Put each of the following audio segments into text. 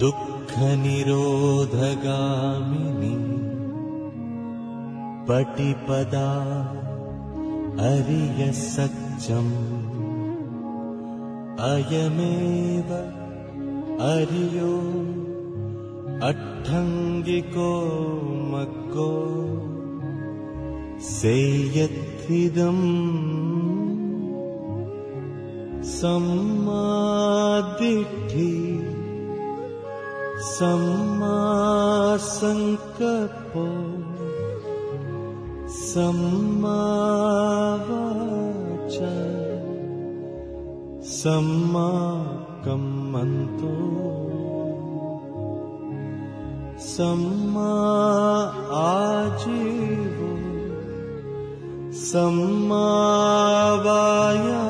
दुःखनिरोधगामिनी पटिपदा अरियसत्यम् अयमेव अरियो अट्ठङ्गिको मग्गो सेयत्विदम् सम्मादिष्ठि สัมมาสังกัปโปสัมมาวาจาสัมมากัมมันโตสัมมาอาจิโวสัมมาวายา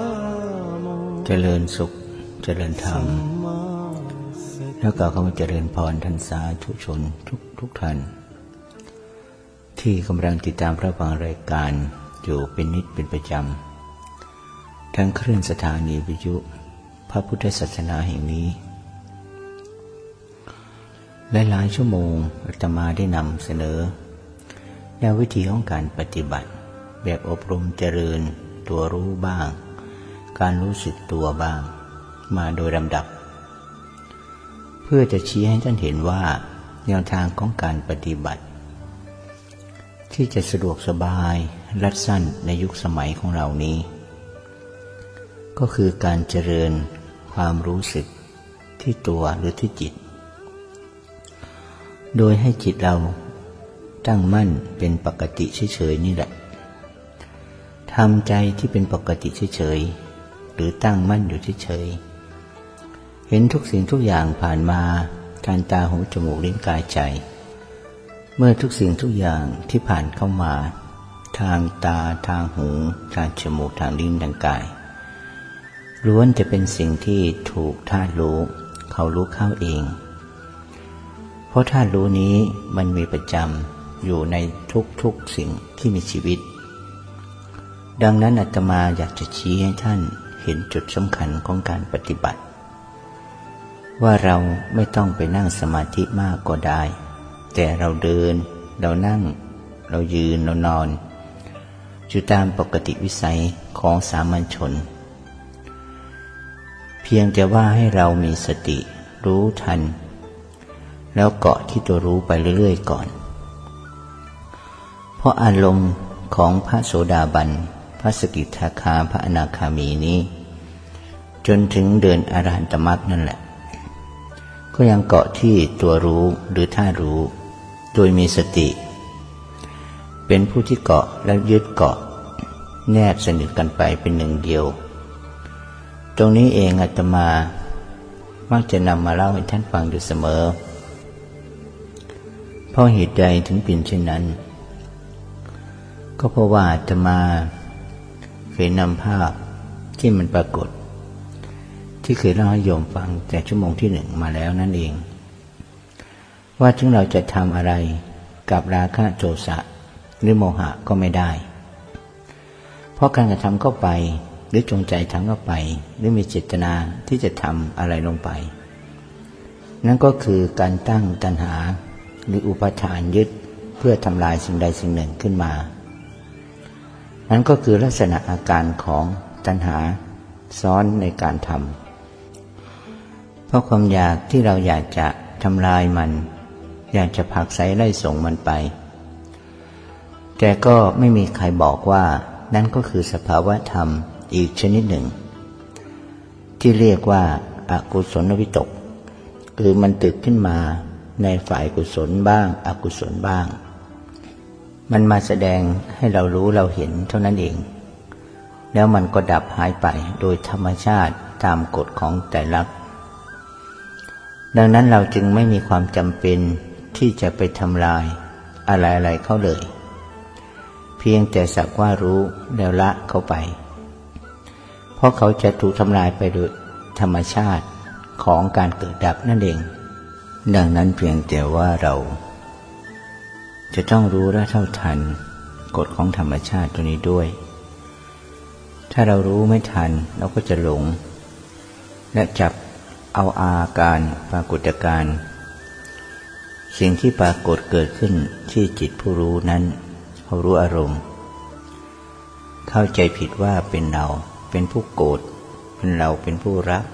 มเจริญสุข เจริญธรรม แล้วก็เขามาเจริญพรท่านสาธุชนทุกทุกท่าน ที่กำลังติดตามพระฟังรายการอยู่เป็นนิดเป็นประจำ ทั้งคลื่นสถานีวิทยุ พระพุทธศาสนาแห่งนี้หลายๆชั่วโมงอาตมาได้นำเสนอ แนววิธีของการปฏิบัติ แบบอบรมเจริญ ตัวรู้บ้าง การรู้สึกตัวบ้าง มาโดยลำดับ พื่อจะชี้ให้ท่านเห็นว่าแนวทางของการปฏิบัติ ที่จะสะดวกสบายรัดสั้นในยุคสมัยของเรานี้ ก็คือการเจริญความรู้สึกที่ตัวหรือที่จิต โดยให้จิตเราตั้งมั่นเป็นปกติเฉยๆนี่แหละทำใจที่เป็นปกติเฉยๆหรือตั้งมั่นอยู่เฉยๆ เห็นทุกสิ่งทุกอย่างผ่านมาทางตาหูจมูกลิ้นกายใจ เมื่อทุกสิ่งทุกอย่างที่ผ่านเข้ามา ทางตาทางหูทางจมูกทางลิ้นทางกายล้วนจะเป็นสิ่งที่ถูกธาตุรู้เขารู้เข้าเอง เพราะธาตุรู้นี้มันมีประจำอยู่ในทุกๆสิ่งที่มีชีวิต ดังนั้นอาตมาอยากจะชี้ให้ท่านเห็นจุดสำคัญของการปฏิบัติ ว่าเราไม่ต้องไปนั่งสมาธิมากก็ได้ แต่เราเดิน เรานั่ง เรายืน เรานอนอยู่ตามปกติวิสัยของสามัญชน เพียงแต่ว่าให้เรามีสติรู้ทัน แล้วเกาะที่ตัวรู้ไปเรื่อยๆก่อน เพราะอารมณ์ของพระโสดาบัน พระสกิทาคา พระอนาคามีนี้ จนถึงเดินอรหันตมรรคนั่นแหละ ก็ยังเกาะที่ตัวรู้หรือท่ารู้ โดยมีสติ เป็นผู้ที่เกาะและยึดเกาะ แนบสนิทกันไปเป็นหนึ่งเดียว ตรงนี้เองอาตมา มักจะนำมาเล่าให้ท่านฟังอยู่เสมอ เพราะเหตุใดถึงเป็นเช่นนั้น ก็เพราะว่าอาตมาเคยนำภาพที่มันปรากฏ ที่เคยเล่าให้โยมฟังแต่ชั่วโมงที่หนึ่งมาแล้วนั่นเอง ว่าถึงเราจะทำอะไรกับราคะโทสะหรือโมหะก็ไม่ได้ เพราะการกระทำเข้าไปหรือจงใจทำเข้าไป หรือมีเจตนาที่จะทำอะไรลงไป นั่นก็คือการตั้งตัณหาหรืออุปทานยึดเพื่อทำลายสิ่งใดสิ่งหนึ่งขึ้นมา นั่นก็คือลักษณะอาการของตัณหาซ้อนในการทำ เพราะความอยากที่เราอยากจะทำลายมัน อยากจะผลักไสไล่ส่งมันไป แต่ก็ไม่มีใครบอกว่า นั่นก็คือสภาวะธรรมอีกชนิดหนึ่ง ที่เรียกว่าอากุศลวิตก คือมันตึกขึ้นมาในฝ่ายกุศลบ้างอกุศลบ้าง มันมาแสดงให้เรารู้เราเห็นเท่านั้นเอง แล้วมันก็ดับหายไปโดยธรรมชาติตามกฎของแต่ละ ดังนั้นเราจึงไม่มีความจำเป็นที่จะไปทำลายอะไรๆเขาเลย เพียงแต่สักว่ารู้แล้วละเขาไป เพราะเขาจะถูกทำลายไปโดยธรรมชาติของการเกิดดับนั่นเอง ดังนั้นเพียงแต่ว่าเรา จะต้องรู้และเท่าทันกฎของธรรมชาติตัวนี้ด้วย ถ้าเรารู้ไม่ทันเราก็จะหลง และจับ เอาอาการปรากฏการสิ่งที่ปรากฏเกิดขึ้นที่จิตผู้รู้นั้นเขารู้อารมณ์ เข้าใจผิดว่าเป็นเรา เป็นผู้โกรธเป็นเราเป็นผู้รัก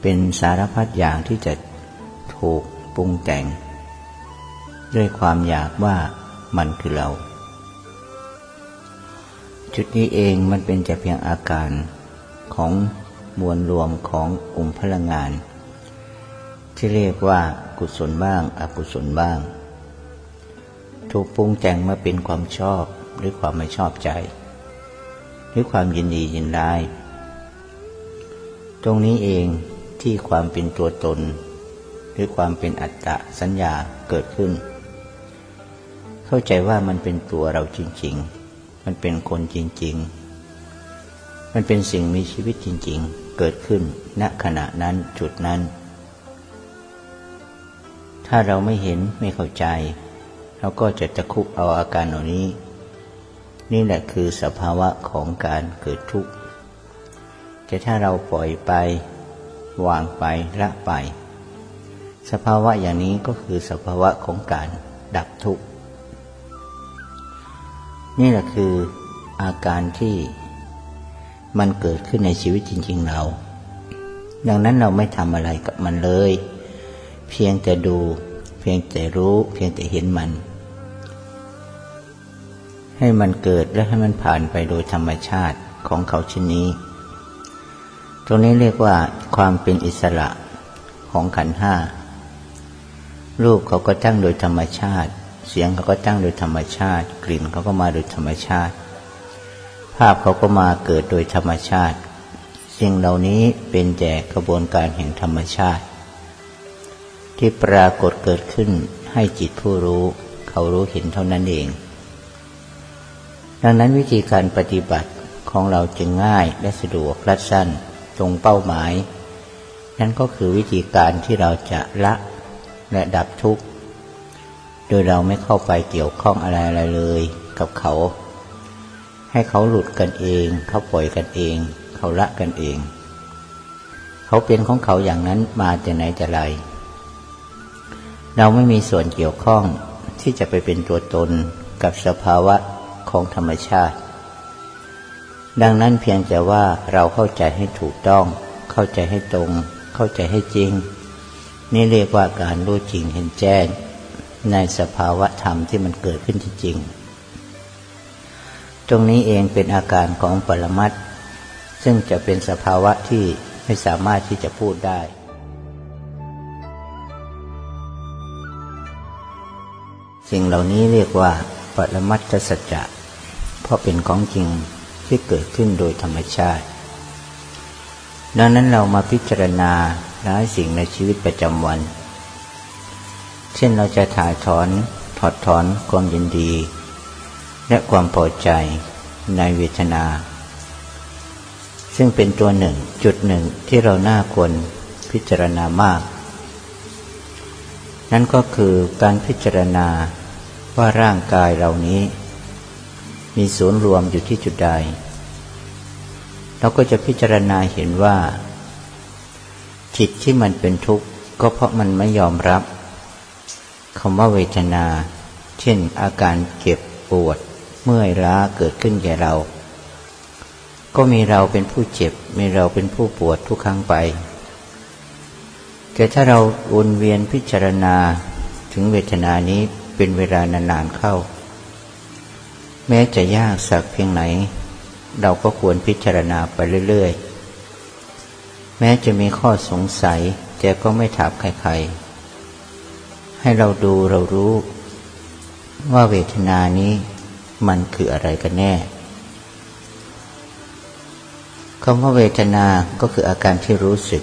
เป็นสารพัดอย่างที่จะถูกปรุงแต่ง ด้วยความอยากว่ามันคือเรา จุดนี้เองมันเป็นแต่เพียงอาการของ มวลรวมของกลุ่มพลังงาน ที่เรียกว่ากุศลบ้างอกุศลบ้าง ถูกปรุงแต่งมาเป็นความชอบหรือความไม่ชอบใจ หรือความยินดียินร้าย ตรงนี้เองที่ความเป็นตัวตน หรือความเป็นอัตตะสัญญาเกิดขึ้น เข้าใจว่ามันเป็นตัวเราจริง ๆ มันเป็นคนจริง ๆ มันเป็นสิ่งมีชีวิตจริง ๆ เกิดขึ้นณขณะนั้นจุดนั้น ถ้าเราไม่เห็นไม่เข้าใจ เราก็จะตะคุบเอาอาการเหล่านี้ นี่แหละคือสภาวะของการเกิดทุกข์แต่ถ้าเราปล่อยไป วางไปละไป สภาวะอย่างนี้ก็คือสภาวะของการดับทุกข์นี่แหละคืออาการที่ มันเกิดขึ้นในชีวิตจริง ๆเรา ดังนั้นเราไม่ทำอะไรกับมันเลย เพียงแต่ดู เพียงแต่รู้ เพียงแต่เห็นมัน ให้มันเกิดและให้มันผ่านไปโดยธรรมชาติของเขาเช่นนี้ ตรงนี้เรียกว่าความเป็นอิสระของขันห้า รูปเขาก็ตั้งโดยธรรมชาติ เสียงเขาก็ตั้งโดยธรรมชาติ กลิ่นเขาก็มาโดยธรรมชาติ ภาพเขาก็มาเกิดโดยธรรมชาติ สิ่งเหล่านี้เป็นแต่กระบวนการแห่งธรรมชาติ ที่ปรากฏเกิดขึ้นให้จิตผู้รู้ เขารู้เห็นเท่านั้นเอง ดังนั้นวิธีการปฏิบัติของเราจึงง่ายและสะดวกรัดสั้นตรงเป้าหมาย นั่นก็คือวิธีการที่เราจะละและดับทุกข์ โดยเราไม่เข้าไปเกี่ยวข้องอะไรอะไรเลยกับเขา ให้เขาหลุดกันเอง เขาปล่อยกันเอง เขาละกันเอง เขาเป็นของเขาอย่างนั้นมาแต่ไหนแต่ไร เราไม่มีส่วนเกี่ยวข้องที่จะไปเป็นตัวตนกับสภาวะของธรรมชาติ ดังนั้นเพียงแต่ว่าเราเข้าใจให้ถูกต้อง เข้าใจให้ตรง เข้าใจให้จริง นี่เรียกว่าการรู้จริงเห็นแจ้ง ในสภาวะธรรมที่มันเกิดขึ้นจริงๆ ตรงนี้เองเป็นอาการของปรมัตซึ่งจะเป็นสภาวะที่ไม่สามารถที่จะพูดได้ สิ่งเหล่านี้เรียกว่าปรมัตถสัจจะเพราะเป็นของจริงที่เกิดขึ้นโดยธรรมชาติ ดังนั้นเรามาพิจารณาหลายสิ่งในชีวิตประจำวัน เช่นเราจะถ่ายถอนถอดถอนความยินดี และความพอใจในเวทนา ซึ่งเป็นตัวหนึ่งจุดหนึ่งที่เราน่าควรพิจารณามาก นั่นก็คือการพิจารณาว่าร่างกายเหล่านี้ มีศูนย์รวมอยู่ที่จุดใด เราก็จะพิจารณาเห็นว่า จิตที่มันเป็นทุกข์ก็เพราะมันไม่ยอมรับคำว่าเวทนา เช่นอาการเจ็บปวด เมื่อยล้าเกิดขึ้นแก่เรา ก็มีเราเป็นผู้เจ็บ มีเราเป็นผู้ปวดทุกครั้งไป แต่ถ้าเราวนเวียนพิจารณาถึงเวทนานี้เป็นเวลานานๆเข้า แม้จะยากสักเพียงไหน เราก็ควรพิจารณาไปเรื่อยๆ แม้จะมีข้อสงสัยแต่ก็ไม่ถามใครๆ ให้เราดูเรารู้ว่าเวทนานี้ มันคืออะไรกันแน่คำว่าเวทนา ก็คืออาการที่รู้สึก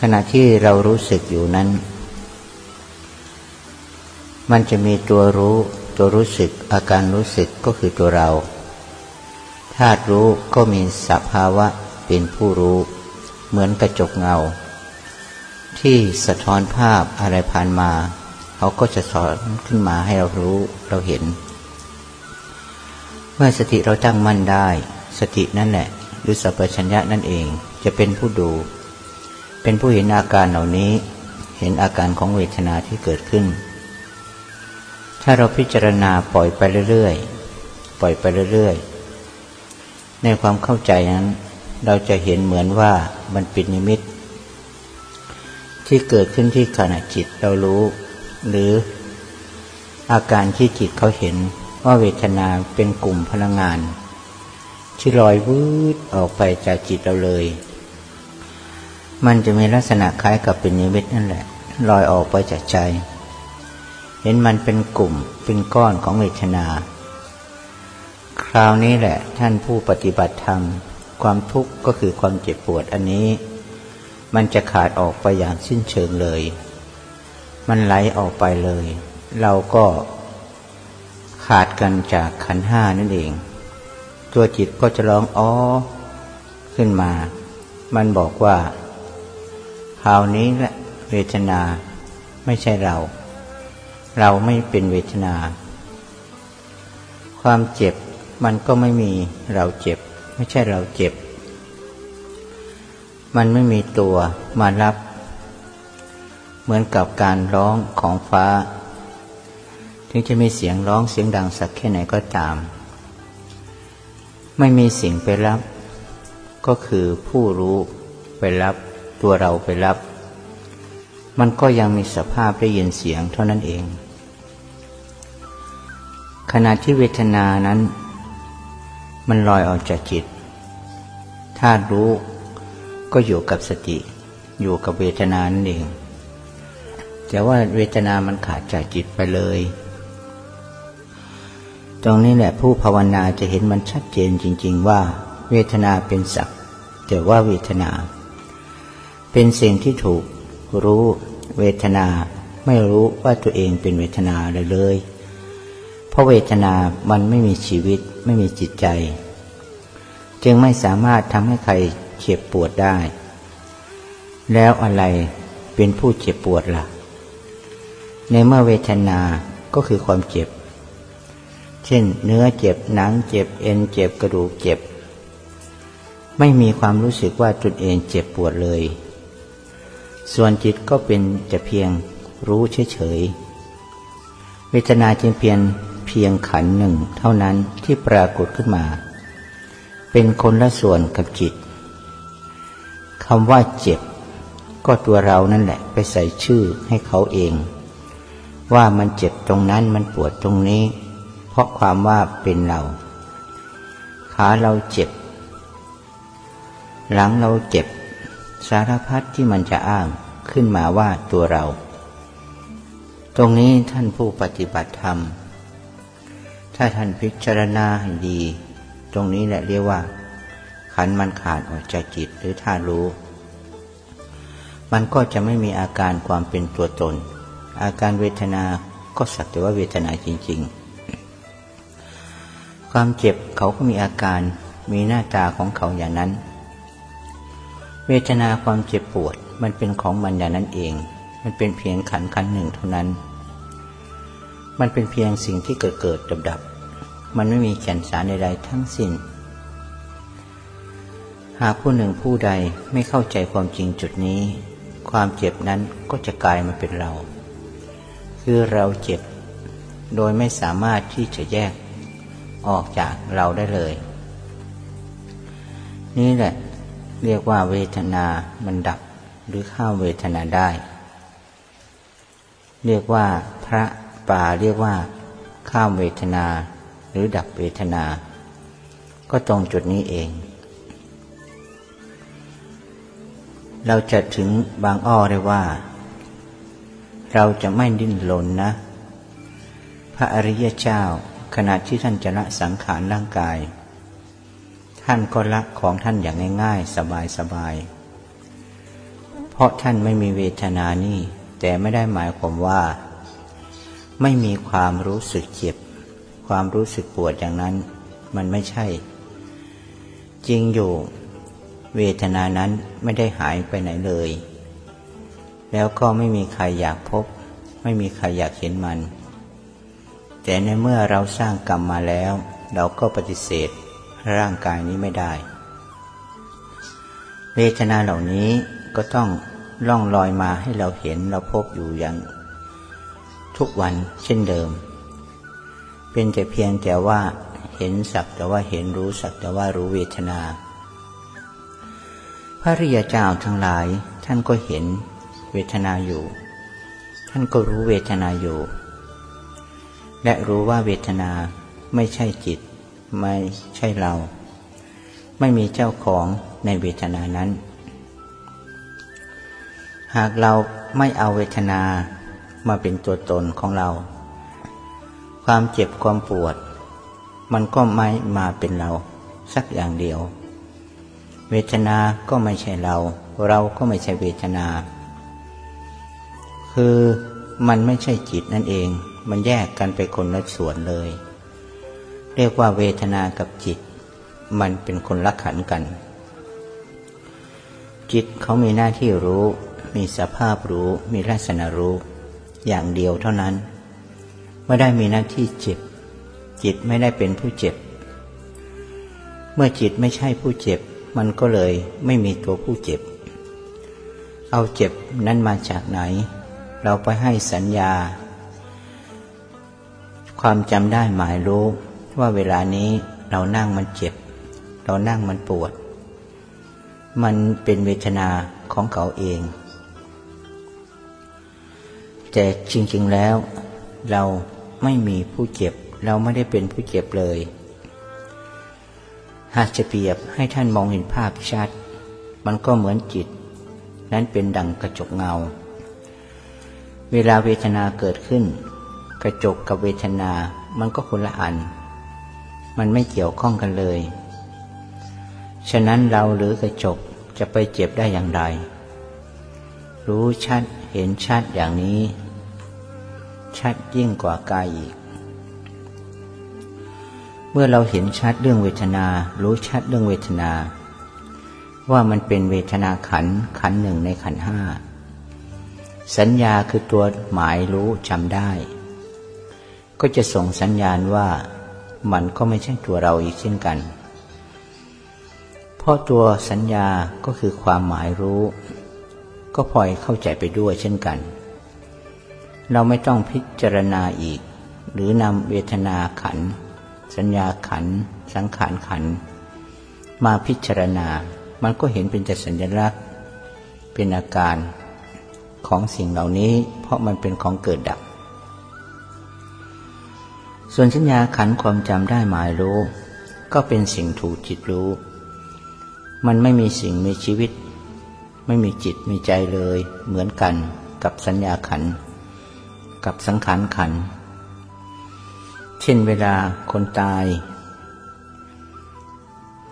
ขณะที่เรารู้สึกอยู่นั้น มันจะมีตัวรู้ตัวรู้สึก อาการรู้สึกก็คือตัวเราธาตุรู้ก็มีสภาวะเป็นผู้รู้ เหมือนกระจกเงา ที่สะท้อนภาพอะไรผ่านมา เขาก็จะสอนขึ้นมาให้เรารู้เราเห็น เมื่อสติเราตั้งมั่นได้ สตินั่นแหละหรือสัพพัญญะนั่นเองจะเป็นผู้ดู เป็นผู้เห็นอาการเหล่านี้ เห็นอาการของเวทนาที่เกิดขึ้น ถ้าเราพิจารณาปล่อยไปเรื่อยๆปล่อยไปเรื่อยๆในความเข้าใจนั้น เราจะเห็นเหมือนว่ามันเป็นนิมิต ที่เกิดขึ้นที่ขณะจิตเรารู้ หรืออาการที่จิตเขาเห็น ว่าเวทนาเป็นกลุ่มพลังงาน ที่ลอยวืดออกไปจากจิตเราเลย มันจะมีลักษณะคล้ายกับเป็นนิมิตนั่นแหละลอยออกไปจากใจ เห็นมันเป็นกลุ่มเป็นก้อนของเวทนา คราวนี้แหละท่านผู้ปฏิบัติธรรมความทุกข์ก็คือความเจ็บปวดอันนี้ มันจะขาดออกไปอย่างสิ้นเชิงเลย มันไหลออกไปเลย เราก็ ขาดกันจากขันห้านั่นเอง ตัวจิตก็จะร้องอ๋อขึ้นมา มันบอกว่าคราวนี้แหละเวทนาไม่ใช่เรา เราไม่เป็นเวทนา ความเจ็บมันก็ไม่มีเราเจ็บ ไม่ใช่เราเจ็บ มันไม่มีตัวมารับ เหมือนกับการร้องของฟ้า ถึงจะมีเสียงร้องเสียงดังสักแค่ไหนก็ตาม ไม่มีสิ่งไปรับ ก็คือผู้รู้ไปรับ ตัวเราไปรับ มันก็ยังมีสภาพได้ยินเสียงเท่านั้นเอง ขณะที่เวทนานั้น มันลอยออกจากจิตถ้ารู้ก็อยู่กับสติ อยู่กับเวทนานั่นเองแต่ว่าเวทนามันขาดจากจิตไปเลย ตรงนี้แหละผู้ภาวนาจะเห็นมันชัดเจนจริง ๆ ว่า เวทนาเป็นสักแต่ว่าเวทนา เป็นสิ่งที่ถูกรู้เวทนาไม่รู้ว่าตัวเองเป็นเวทนาเลยเลย เพราะเวทนามันไม่มีชีวิตไม่มีจิตใจ จึงไม่สามารถทำให้ใครเจ็บปวดได้ แล้วอะไรเป็นผู้เจ็บปวดละ่ะ ในเมื่อเวทนาก็คือความเจ็บ เช่น เนื้อเจ็บหนังเจ็บเอ็นเจ็บกระดูกเจ็บ ไม่มีความรู้สึกว่าตนเองเจ็บปวดเลย ส่วนจิตก็เป็นจะเพียงรู้เฉยๆ เวทนาจึงเพียงเพียงขันหนึ่งเท่านั้นที่ปรากฏขึ้นมา เป็นคนละส่วนกับจิตคำว่าเจ็บ ก็ตัวเรานั่นแหละไปใส่ชื่อให้เขาเอง ว่ามันเจ็บตรงนั้นมันปวดตรงนี้ เพราะความว่าเป็นเรา ขาเราเจ็บ หลังเราเจ็บ สารพัดที่มันจะอ้างขึ้นมาว่าตัวเรา ตรงนี้ท่านผู้ปฏิบัติธรรม ถ้าท่านพิจารณาให้ดี ตรงนี้แหละเรียกว่า ขันมันขาดออกจากจิตหรือท่ารู้ มันก็จะไม่มีอาการความเป็นตัวตน อาการเวทนาก็สักแต่ว่าเวทนาจริง ๆ ความเจ็บเขาก็มีอาการมีหน้าตาของเขาอย่างนั้น เวทนาความเจ็บปวดมันเป็นของมันอย่างนั้นเอง มันเป็นเพียงขันขันหนึ่งเท่านั้น มันเป็นเพียงสิ่งที่เกิดเกิดดับดับ มันไม่มีแก่นสารใดๆทั้งสิ้น หากผู้หนึ่งผู้ใดไม่เข้าใจความจริงจุดนี้ ความเจ็บนั้นก็จะกลายมาเป็นเรา คือเราเจ็บ โดยไม่สามารถที่จะแยก ออกจากเราได้เลย นี่แหละ เรียกว่าเวทนามันดับหรือข้ามเวทนาได้ เรียกว่าพระป่าเรียกว่าข้ามเวทนาหรือดับเวทนา ก็ตรงจุดนี้เอง เราจะถึงบางอ้อได้ว่า เราจะไม่ดิ้นรนนะ พระอริยเจ้า ขณะที่ท่านจะละสังขารร่างกาย ท่านก็ละของท่านอย่างง่าย ๆ สบายๆ เพราะท่านไม่มีเวทนานี่ แต่ไม่ได้หมายความว่า ไม่มีความรู้สึกเจ็บ ความรู้สึกปวดอย่างนั้น มันไม่ใช่ จริงอยู่ เวทนานั้นไม่ได้หายไปไหนเลย แล้วก็ไม่มีใครอยากพบ ไม่มีใครอยากเห็นมัน แต่ในเมื่อเราสร้างกรรมมาแล้ว เราก็ปฏิเสธร่างกายนี้ไม่ได้ เวทนาเหล่านี้ก็ต้องล่องลอยมาให้เราเห็นเราพบอยู่อย่าง ทุกวันเช่นเดิม เป็นแต่เพียงแต่ว่าเห็นสักแต่ว่าเห็นรู้สักแต่ว่ารู้เวทนา พระริยเจ้าทั้งหลายท่านก็เห็นเวทนาอยู่ ท่านก็รู้เวทนาอยู่ และรู้ว่าเวทนาไม่ใช่จิต ไม่ใช่เรา ไม่มีเจ้าของในเวทนานั้น หากเราไม่เอาเวทนามาเป็นตัวตนของเรา ความเจ็บความปวด มันก็ไม่มาเป็นเราสักอย่างเดียว เวทนา ก็ไม่ใช่เรา เราก็ไม่ใช่เวทนา คือมันไม่ใช่จิตนั่นเอง มันแยกกันไปคนละส่วนเลย เรียกว่าเวทนากับจิต มันเป็นคนละขันกัน จิตเขามีหน้าที่รู้ มีสภาพรู้ มีลักษณะรู้ อย่างเดียวเท่านั้น ไม่ได้มีหน้าที่เจ็บ จิตไม่ได้เป็นผู้เจ็บ เมื่อจิตไม่ใช่ผู้เจ็บ มันก็เลยไม่มีตัวผู้เจ็บ เอาเจ็บนั้นมาจากไหน เราไปให้สัญญา ความจำได้หมายรู้ว่าเวลานี้เรานั่งมันเจ็บ เรานั่งมันปวด มันเป็นเวทนาของเขาเอง แต่จริง ๆแล้ว เราไม่มีผู้เจ็บ เราไม่ได้เป็นผู้เจ็บเลย หากจะเปรียบให้ท่านมองเห็นภาพชัด มันก็เหมือนจิต นั้นเป็นดังกระจกเงา เวลาเวทนาเกิดขึ้น กระจกกับเวทนา มันก็คนละอัน มันไม่เกี่ยวข้องกันเลย ฉะนั้นเราหรือกระจกจะไปเจ็บได้อย่างไร รู้ชัดเห็นชัดอย่างนี้ ชัดยิ่งกว่ากายอีก เมื่อเราเห็นชัดเรื่องเวทนา รู้ชัดเรื่องเวทนา ว่ามันเป็นเวทนาขันขันหนึ่งในขันห้าสัญญาคือตัวหมายรู้จำได้ ก็จะส่งสัญญาณว่ามันก็ไม่ใช่ตัวเราอีกเช่นกัน เพราะตัวสัญญาก็คือความหมายรู้ ก็พลอยเข้าใจไปด้วยเช่นกัน เราไม่ต้องพิจารณาอีก หรือนำเวทนาขัน สัญญาขัน สังขารขัน มาพิจารณา มันก็เห็นเป็นแต่สัญลักษณ์ เป็นอาการของสิ่งเหล่านี้ เพราะมันเป็นของเกิดดับ ส่วนสัญญาขันความจำได้หมายรู้ ก็เป็นสิ่งถูกจิตรู้ มันไม่มีสิ่งมีชีวิต ไม่มีจิตมีใจเลย เหมือนกันกับสัญญาขัน กับสังขารขัน เช่นเวลาคนตาย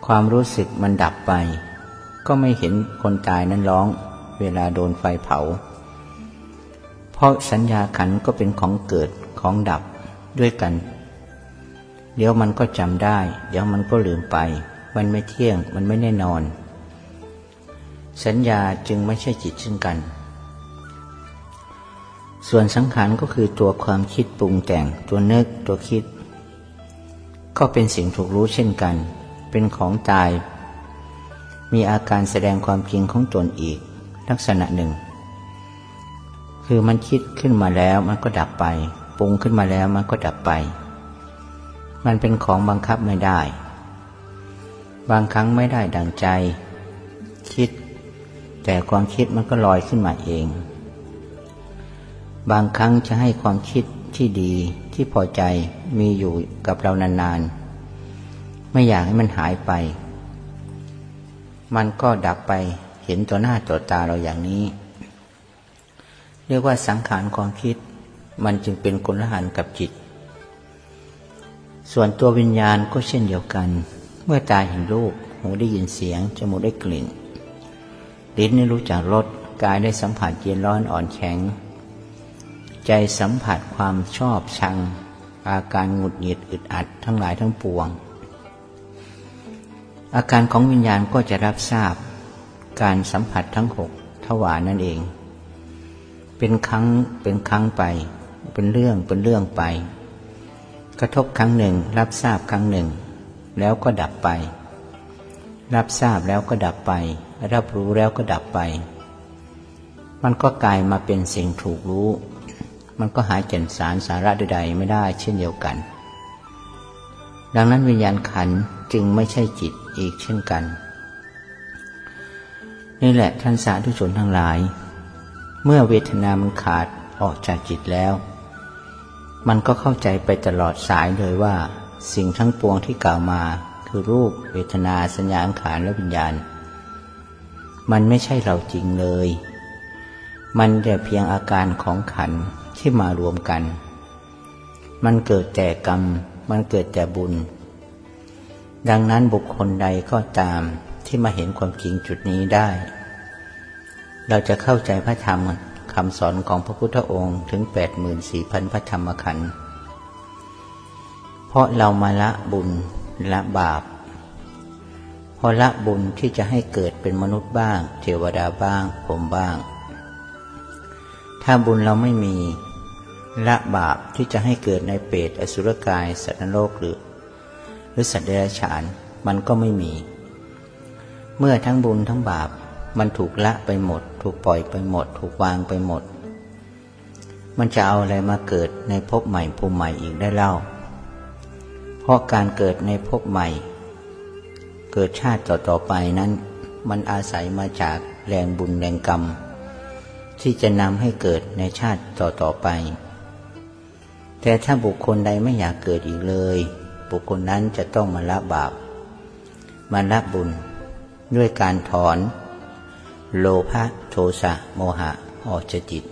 ความรู้สึกมันดับไป ก็ไม่เห็นคนตายนั้นร้อง เวลาโดนไฟเผา เพราะสัญญาขันก็เป็นของเกิดของดับด้วยกัน เดี๋ยวมันก็จำได้ เดี๋ยวมันก็ลืมไป มันไม่เที่ยง มันไม่แน่นอน สัญญาจึงไม่ใช่จิตเช่นกัน ส่วนสังขารก็คือตัวความคิดปรุงแต่ง ตัวนึก ตัวคิด ก็เป็นสิ่งถูกรู้เช่นกัน เป็นของตาย มีอาการแสดงความจริงของตนอีก ลักษณะหนึ่ง คือมันคิดขึ้นมาแล้วมันก็ดับไป ปรุงขึ้นมาแล้วมันก็ดับไป มันเป็นของบังคับไม่ได้ บางครั้งไม่ได้ดังใจ คิด แต่ความคิดมันก็ลอยขึ้นมาเอง บางครั้งจะให้ความคิดที่ดีที่พอใจมีอยู่กับเรานานๆ ไม่อยากให้มันหายไป มันก็ดับไปเห็นต่อหน้าต่อตาเราอย่างนี้ เรียกว่าสังขารความคิด มันจึงเป็นคนละหันกับจิต ส่วนตัววิญญาณก็เช่นเดียวกัน เมื่อตาเห็นรูป หูได้ยินเสียง จมูกได้กลิ่น ลิ้นได้รู้จักรส กายได้สัมผัสเย็นร้อนอ่อนแข็ง ใจสัมผัสความชอบชัง อาการหงุดหงิดอึดอัดทั้งหลายทั้งปวง อาการของวิญญาณก็จะรับทราบ การสัมผัสทั้งหกทวารนั่นเอง เป็นครั้งเป็นครั้งไป เป็นเรื่องเป็นเรื่องไป กระทบครั้งหนึ่ง รับทราบครั้งหนึ่ง แล้วก็ดับไป รับทราบแล้วก็ดับไป รับรู้แล้วก็ดับไป มันก็กลายมาเป็นสิ่งถูกรู้ มันก็หาแก่นสารสาระใดๆไม่ได้เช่นเดียวกัน ดังนั้นวิญญาณขันจึงไม่ใช่จิตอีกเช่นกัน นี่แหละท่านสาธุชนทั้งหลาย เมื่อเวทนามันขาดออกจากจิตแล้ว มันก็เข้าใจไปตลอดสายเลยว่า สิ่งทั้งปวงที่กล่าวมา คือรูปเวทนาสัญญาอังขารและวิญญาณ มันไม่ใช่เราจริงเลย มันแต่เพียงอาการของขันที่มารวมกัน มันเกิดแต่กรรม มันเกิดแต่บุญ ดังนั้นบุคคลใดก็ตามที่มาเห็นความจริงจุดนี้ได้ เราจะเข้าใจพระธรรม คำสอนของพระพุทธองค์ถึง 84,000พระธรรมขันธ์เพราะเรามาละบุญละบาปพอละบุญที่จะให้เกิดเป็นมนุษย์บ้าง เทวดาบ้างผมบ้าง ถ้าบุญเราไม่มีละบาปที่จะให้เกิดในเปรตอสุรกาย สัตว์นรกหรือ หรือสัตว์เดรัจฉานมันก็ไม่มี เมื่อทั้งบุญทั้งบาป มันถูกละไปหมด ถูกปล่อยไปหมด ถูกวางไปหมด มันจะเอาอะไรมาเกิดในภพใหม่ภูมิใหม่อีกได้เล่า เพราะการเกิดในภพใหม่ เกิดชาติต่อๆไปนั้น มันอาศัยมาจากแรงบุญแรงกรรม ที่จะนำให้เกิดในชาติต่อๆไป แต่ถ้าบุคคลใดไม่อยากเกิดอีกเลย บุคคลนั้นจะต้องมาละบาปมาละบุญด้วยการถอน โลภะโทสะโมหะออกจากจิต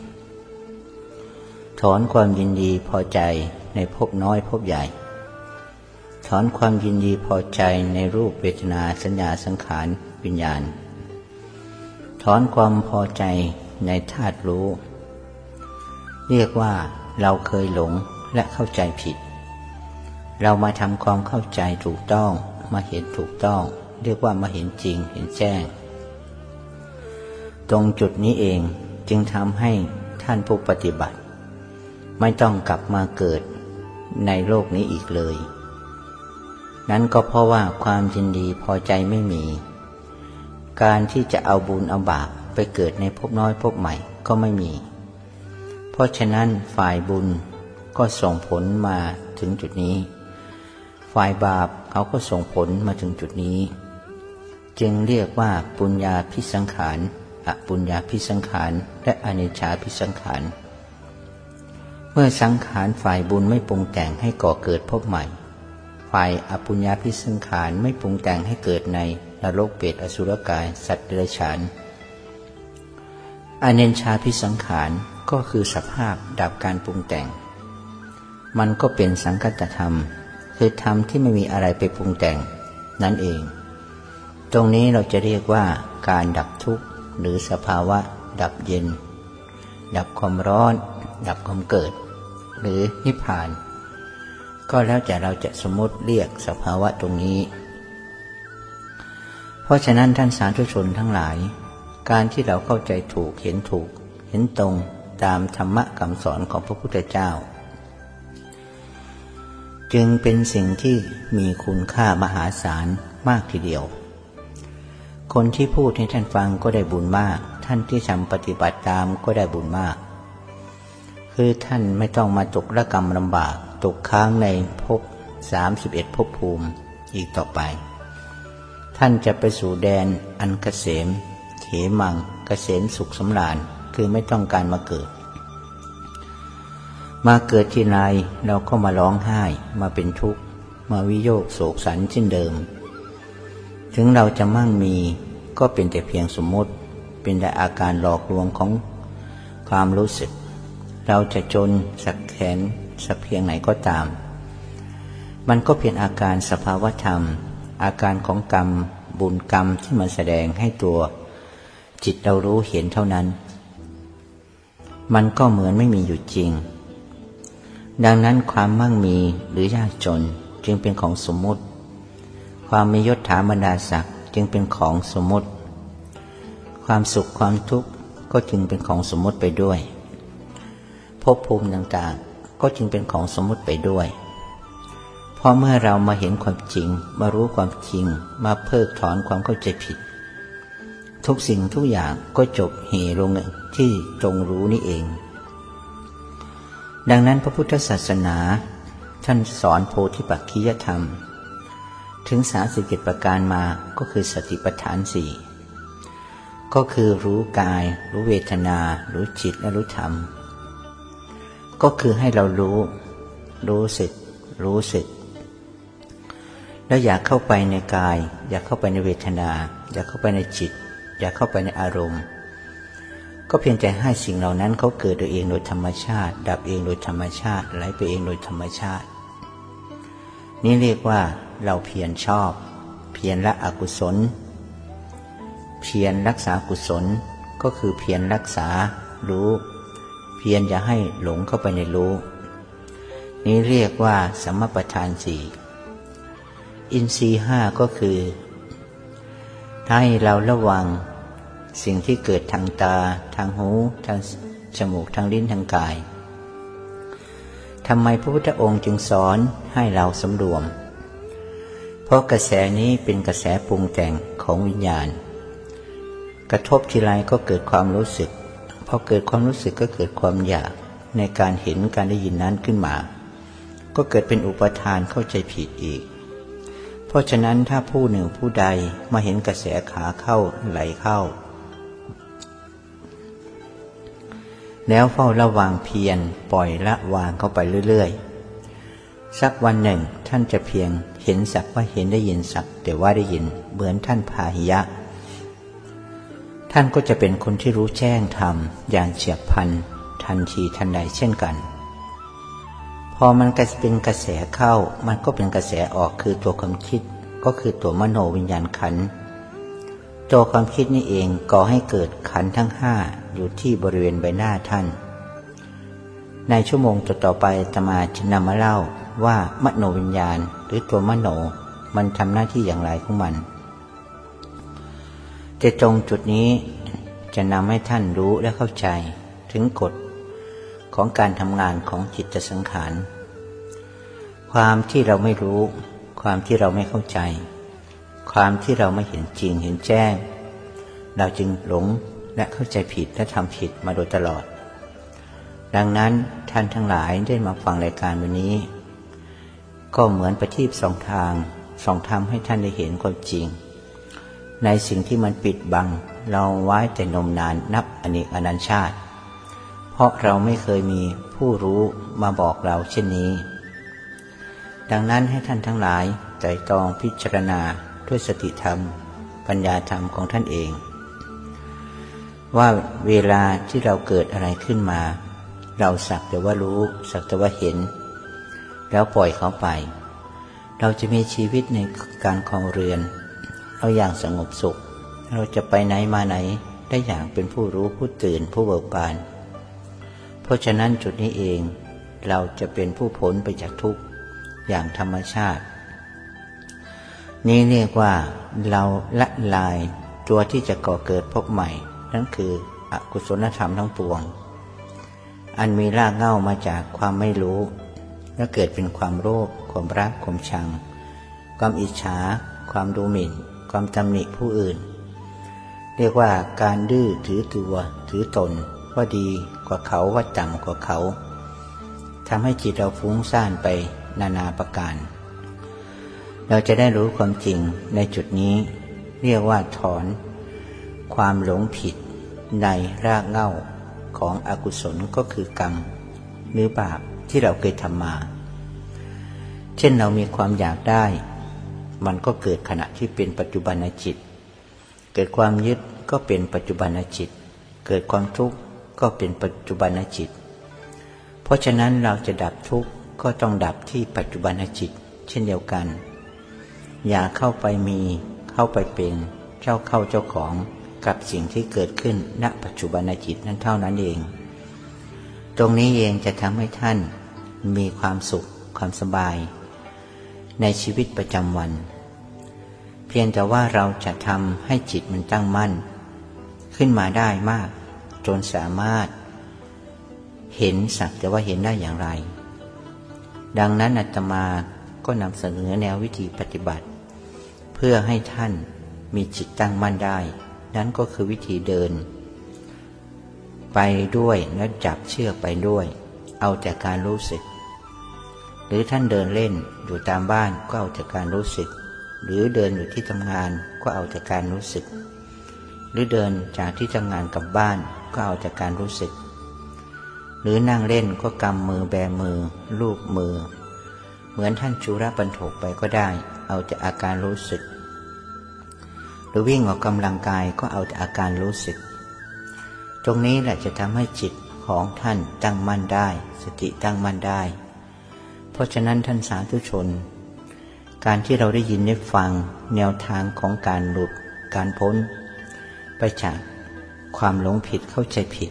ถอนความยินดีพอใจในภพน้อยภพใหญ่ ถอนความยินดีพอใจในรูปเวทนาสัญญาสังขารวิญญาณ ถอนความพอใจในธาตุรู้ เรียกว่าเราเคยหลงและเข้าใจผิด เรามาทำความเข้าใจถูกต้องมาเห็นถูกต้อง เรียกว่ามาเห็นจริงเห็นแจ้ง ตรงจุดนี้เองจึงทำให้ท่านผู้ปฏิบัติ ไม่ต้องกลับมาเกิดในโลกนี้อีกเลย นั้นก็เพราะว่าความยินดีพอใจไม่มี การที่จะเอาบุญเอาบาปไปเกิดในภพน้อยภพใหม่ก็ไม่มี เพราะฉะนั้นฝ่ายบุญก็ส่งผลมาถึงจุดนี้ ฝ่ายบาปเขาก็ส่งผลมาถึงจุดนี้ จึงเรียกว่าปุญญาพิสังขาร อปุญญาพิสังขาร และอนิจจาพิสังขาร เมื่อสังขารฝ่ายบุญไม่ปรุงแต่งให้ก่อเกิดพบใหม่ ฝ่ายอปุญญาพิสังขารไม่ปรุงแต่งให้เกิดในนรกเปรตอสุรกาย สัตว์เดรัจฉานอเนนชาพิสังขารก็คือสภาพดับการปรุงแต่ง มันก็เป็นสังคตธรรม คือธรรมที่ไม่มีอะไรไปปรุงแต่งนั่นเอง ตรงนี้เราจะเรียกว่าการดับทุกข์ หรือสภาวะ ดับเย็น ดับความร้อน ดับความเกิด หรือนิพพาน ก็แล้วแต่เราจะสมมติเรียกสภาวะตรงนี้ เพราะฉะนั้นท่านสาธุชนทั้งหลาย การที่เราเข้าใจถูกเห็นถูก เห็นตรงตามธรรมะคำสอนของพระพุทธเจ้า จึงเป็นสิ่งที่มีคุณค่ามหาศาลมากทีเดียว คนที่พูดให้ท่านฟังก็ได้บุญมาก ท่านที่ทำปฏิบัติตามก็ได้บุญมาก คือท่านไม่ต้องมาตกระกรรมลำบาก ตกค้างในภพสามสิบเอ็ดภพภูมิอีกต่อไป ท่านจะไปสู่แดนอันเกษม เขมังเกษมสุขสำราญคือไม่ต้องการมาเกิด มาเกิดที่ไรเราก็มาร้องไห้มาเป็นทุกข์ มาวิโยกโศกสันเช่นเดิม ถึงเราจะมั่งมีก็เป็นแต่เพียงสมมติ เป็นแต่อาการหลอกลวงของความรู้สึก เราจะจนสักแขนสักเพียงไหนก็ตาม มันก็เพียงอาการสภาวธรรม อาการของกรรม บุญกรรมที่มันแสดงให้ตัว จิตเรารู้เห็นเท่านั้น มันก็เหมือนไม่มีอยู่จริง ดังนั้นความมั่งมีหรือยากจนจึงเป็นของสมมุติ ความมียศถาบรรดาศักดิ์จึงเป็นของสมมติ ความสุขความทุกข์ก็จึงเป็นของสมมติไปด้วยภพภูมิต่างๆ ก็จึงเป็นของสมมติไปด้วยเพราะเมื่อเรามาเห็นความจริง มารู้ความจริง มาเพิกถอนความเข้าใจผิด ทุกสิ่งทุกอย่างก็จบเหลงที่ตรงรู้นี่เอง ดังนั้นพระพุทธศาสนา ท่านสอนโพธิปักขิยธรรม ถึงสาสิบเกตประการมาก็คือสติปัฏฐานสี่ก็คือรู้กาย รู้เวทนา รู้จิตและรู้ธรรม ก็คือให้เรารู้ รู้สึก รู้สึก แล้วอยากเข้าไปในกาย อยากเข้าไปในเวทนา อยากเข้าไปในจิต อยากเข้าไปในอารมณ์ ก็เพียงแต่ให้สิ่งเหล่านั้นเขาเกิดโดยเองโดยธรรมชาติ ดับเองโดยธรรมชาติไหลไปเองโดยธรรมชาติ นี่เรียกว่าเราเพียรชอบ เพียรละอกุศล เพียรรักษากุศลก็คือเพียรรักษารู้ เพียรอย่าให้หลงเข้าไปในรู้ นี้เรียกว่าสมปทานสี่อินทรีห้าก็คือให้เราระวังสิ่งที่เกิดทางตา ทางหู ทางจมูก ทางลิ้น ทางกาย ทำไมพระพุทธองค์จึงสอนให้เราสำรวม เพราะกระแสนี้เป็นกระแสปรุงแต่งของวิญญาณ กระทบทีไรก็เกิดความรู้สึก พอเกิดความรู้สึกก็เกิดความอยากในการเห็นการได้ยินนั้นขึ้นมา ก็เกิดเป็นอุปทานเข้าใจผิดอีก เพราะฉะนั้นถ้าผู้หนึ่งผู้ใดมาเห็นกระแสขาเข้าไหลเข้า แล้วเฝ้าระวังเพียรปล่อยละวางเข้าไปเรื่อยๆ สักวันหนึ่งท่านจะเพียงเห็นสักว่าเห็นได้ยินสักแต่ว่าได้ยินเหมือนท่านพาหิยะ ท่านก็จะเป็นคนที่รู้แจ้งธรรมอย่างเฉียบพลันทันทีทันใดเช่นกัน พอมันกเป็นกระแสเข้ามันก็เป็นกระแสออกคือตัวความคิดก็คือตัวมโนวิญญาณขัน ตัวความคิดนี่เองก่อให้เกิดขันทั้งห้า อยู่ที่บริเวณใบหน้าท่าน ในชั่วโมงต่อๆไปตมาจะนำมาเล่าว่ามโนวิญญาณหรือตัวมโนมันทำหน้าที่อย่างไรของมันแต่ตรงจุดนี้จะนำให้ท่านรู้และเข้าใจถึงกฎของการทำงานของจิตสังขาร ความที่เราไม่รู้ ความที่เราไม่เข้าใจ ความที่เราไม่เห็นจริงเห็นแจ้ง เราจึงหลง และเข้าใจผิดและทำผิดมาโดยตลอด ดังนั้นท่านทั้งหลายได้มาฟังรายการวันนี้ ก็เหมือนประทีปสองทางสองทำให้ท่านได้เห็นความจริง ในสิ่งที่มันปิดบัง เราไว้แต่นมนานนับอเนกอนันชาติ เพราะเราไม่เคยมีผู้รู้มาบอกเราเช่นนี้ ดังนั้นให้ท่านทั้งหลายใจตองพิจารณาด้วยสติธรรม ปัญญาธรรมของท่านเอง ว่าเวลาที่เราเกิดอะไรขึ้นมา เราสักแต่ว่ารู้ สักแต่ว่าเห็น แล้วปล่อยเขาไป เราจะมีชีวิตในการคลองเรือน เราอย่างสงบสุข เราจะไปไหนมาไหนได้อย่างเป็นผู้รู้ผู้ตื่นผู้เบิกบาน เพราะฉะนั้นจุดนี้เองเราจะเป็นผู้พ้นไปจากทุกข์อย่างธรรมชาติ นี่เรียกว่าเราละลายตัวที่จะก่อเกิดพบใหม่ นั่นคืออกุศลธรรมทั้งปวง อันมีรากเหง้ามาจากความไม่รู้ และเกิดเป็นความโลภความรักความชัง ความอิจฉา ความดูหมิ่น ความตำหนิผู้อื่น เรียกว่าการดื้อถือตัว ถือตน ว่าดีกว่าเขาว่าต่ำกว่าเขาทำให้จิตเราฟุ้งซ่านไปนานาประการ เราจะได้รู้ความจริงในจุดนี้ เรียกว่าถอน ความหลงผิดในรากเหง้าของอกุศลก็คือกรรมหรือบาปที่เราเคยทำมา เช่นเรามีความอยากได้ มันก็เกิดขณะที่เป็นปัจจุบันจิต เกิดความยึดก็เป็นปัจจุบันจิต เกิดความทุกข์ก็เป็นปัจจุบันจิต เพราะฉะนั้นเราจะดับทุกข์ก็ต้องดับที่ปัจจุบันจิต เช่นเดียวกัน อย่าเข้าไปมี เข้าไปเป็น เจ้าเข้าเจ้าของ กับสิ่งที่เกิดขึ้นณปัจจุบันจิตนั้นเท่านั้นเอง ตรงนี้เองจะทำให้ท่านมีความสุขความสบาย ในชีวิตประจำวัน เพียงแต่ว่าเราจะทำให้จิตมันตั้งมั่น ขึ้นมาได้มาก จนสามารถ เห็นสักแต่ว่าเห็นได้อย่างไร ดังนั้นอาตมาก็นำเสนอแนววิธีปฏิบัติ เพื่อให้ท่านมีจิตตั้งมั่นได้ นั้นก็คือวิธีเดิน ไปด้วยและจับเชือกไปด้วย เอาจากการรู้สึก หรือท่านเดินเล่นอยู่ตามบ้านก็เอาจากการรู้สึก หรือเดินอยู่ที่ทำงานก็เอาจากการรู้สึก หรือเดินจากที่ทำงานกลับบ้านก็เอาจากการรู้สึก หรือนั่งเล่นก็กำมือแบมือ ลูบมือ เหมือนท่านชูระบรรทกไปก็ได้ เอาจากอาการรู้สึก หรือวิ่งออกกำลังกายก็เอาจากอาการรู้สึก ตรงนี้แหละจะทำให้จิตของท่านตั้งมั่นได้ สติตั้งมั่นได้ เพราะฉะนั้นท่านสาธุชน การที่เราได้ยินได้ฟังแนวทางของการหลุดการพ้น ไปจากความหลงผิดเข้าใจผิด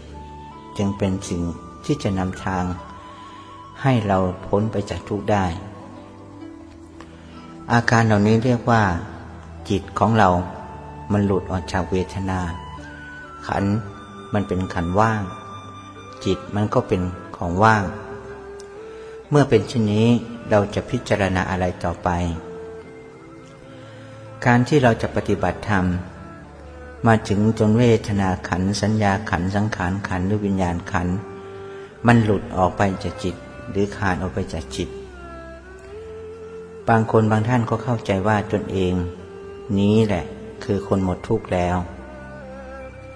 จึงเป็นสิ่งที่จะนำทาง ให้เราพ้นไปจากทุกได้ อาการเหล่านี้เรียกว่า จิตของเรา มันหลุดออกจากเวทนา ขันมันเป็นขันว่าง จิตมันก็เป็นของว่าง เมื่อเป็นเช่นนี้เราจะพิจารณาอะไรต่อไป การที่เราจะปฏิบัติธรรม มาถึงจนเวทนาขันสัญญาขันสังขารขันหรือวิญญาณขัน มันหลุดออกไปจากจิต หรือขาดออกไปจากจิต บางคนบางท่านก็เข้าใจว่าตนเอง นี้แหละ คือคนหมดทุกข์แล้ว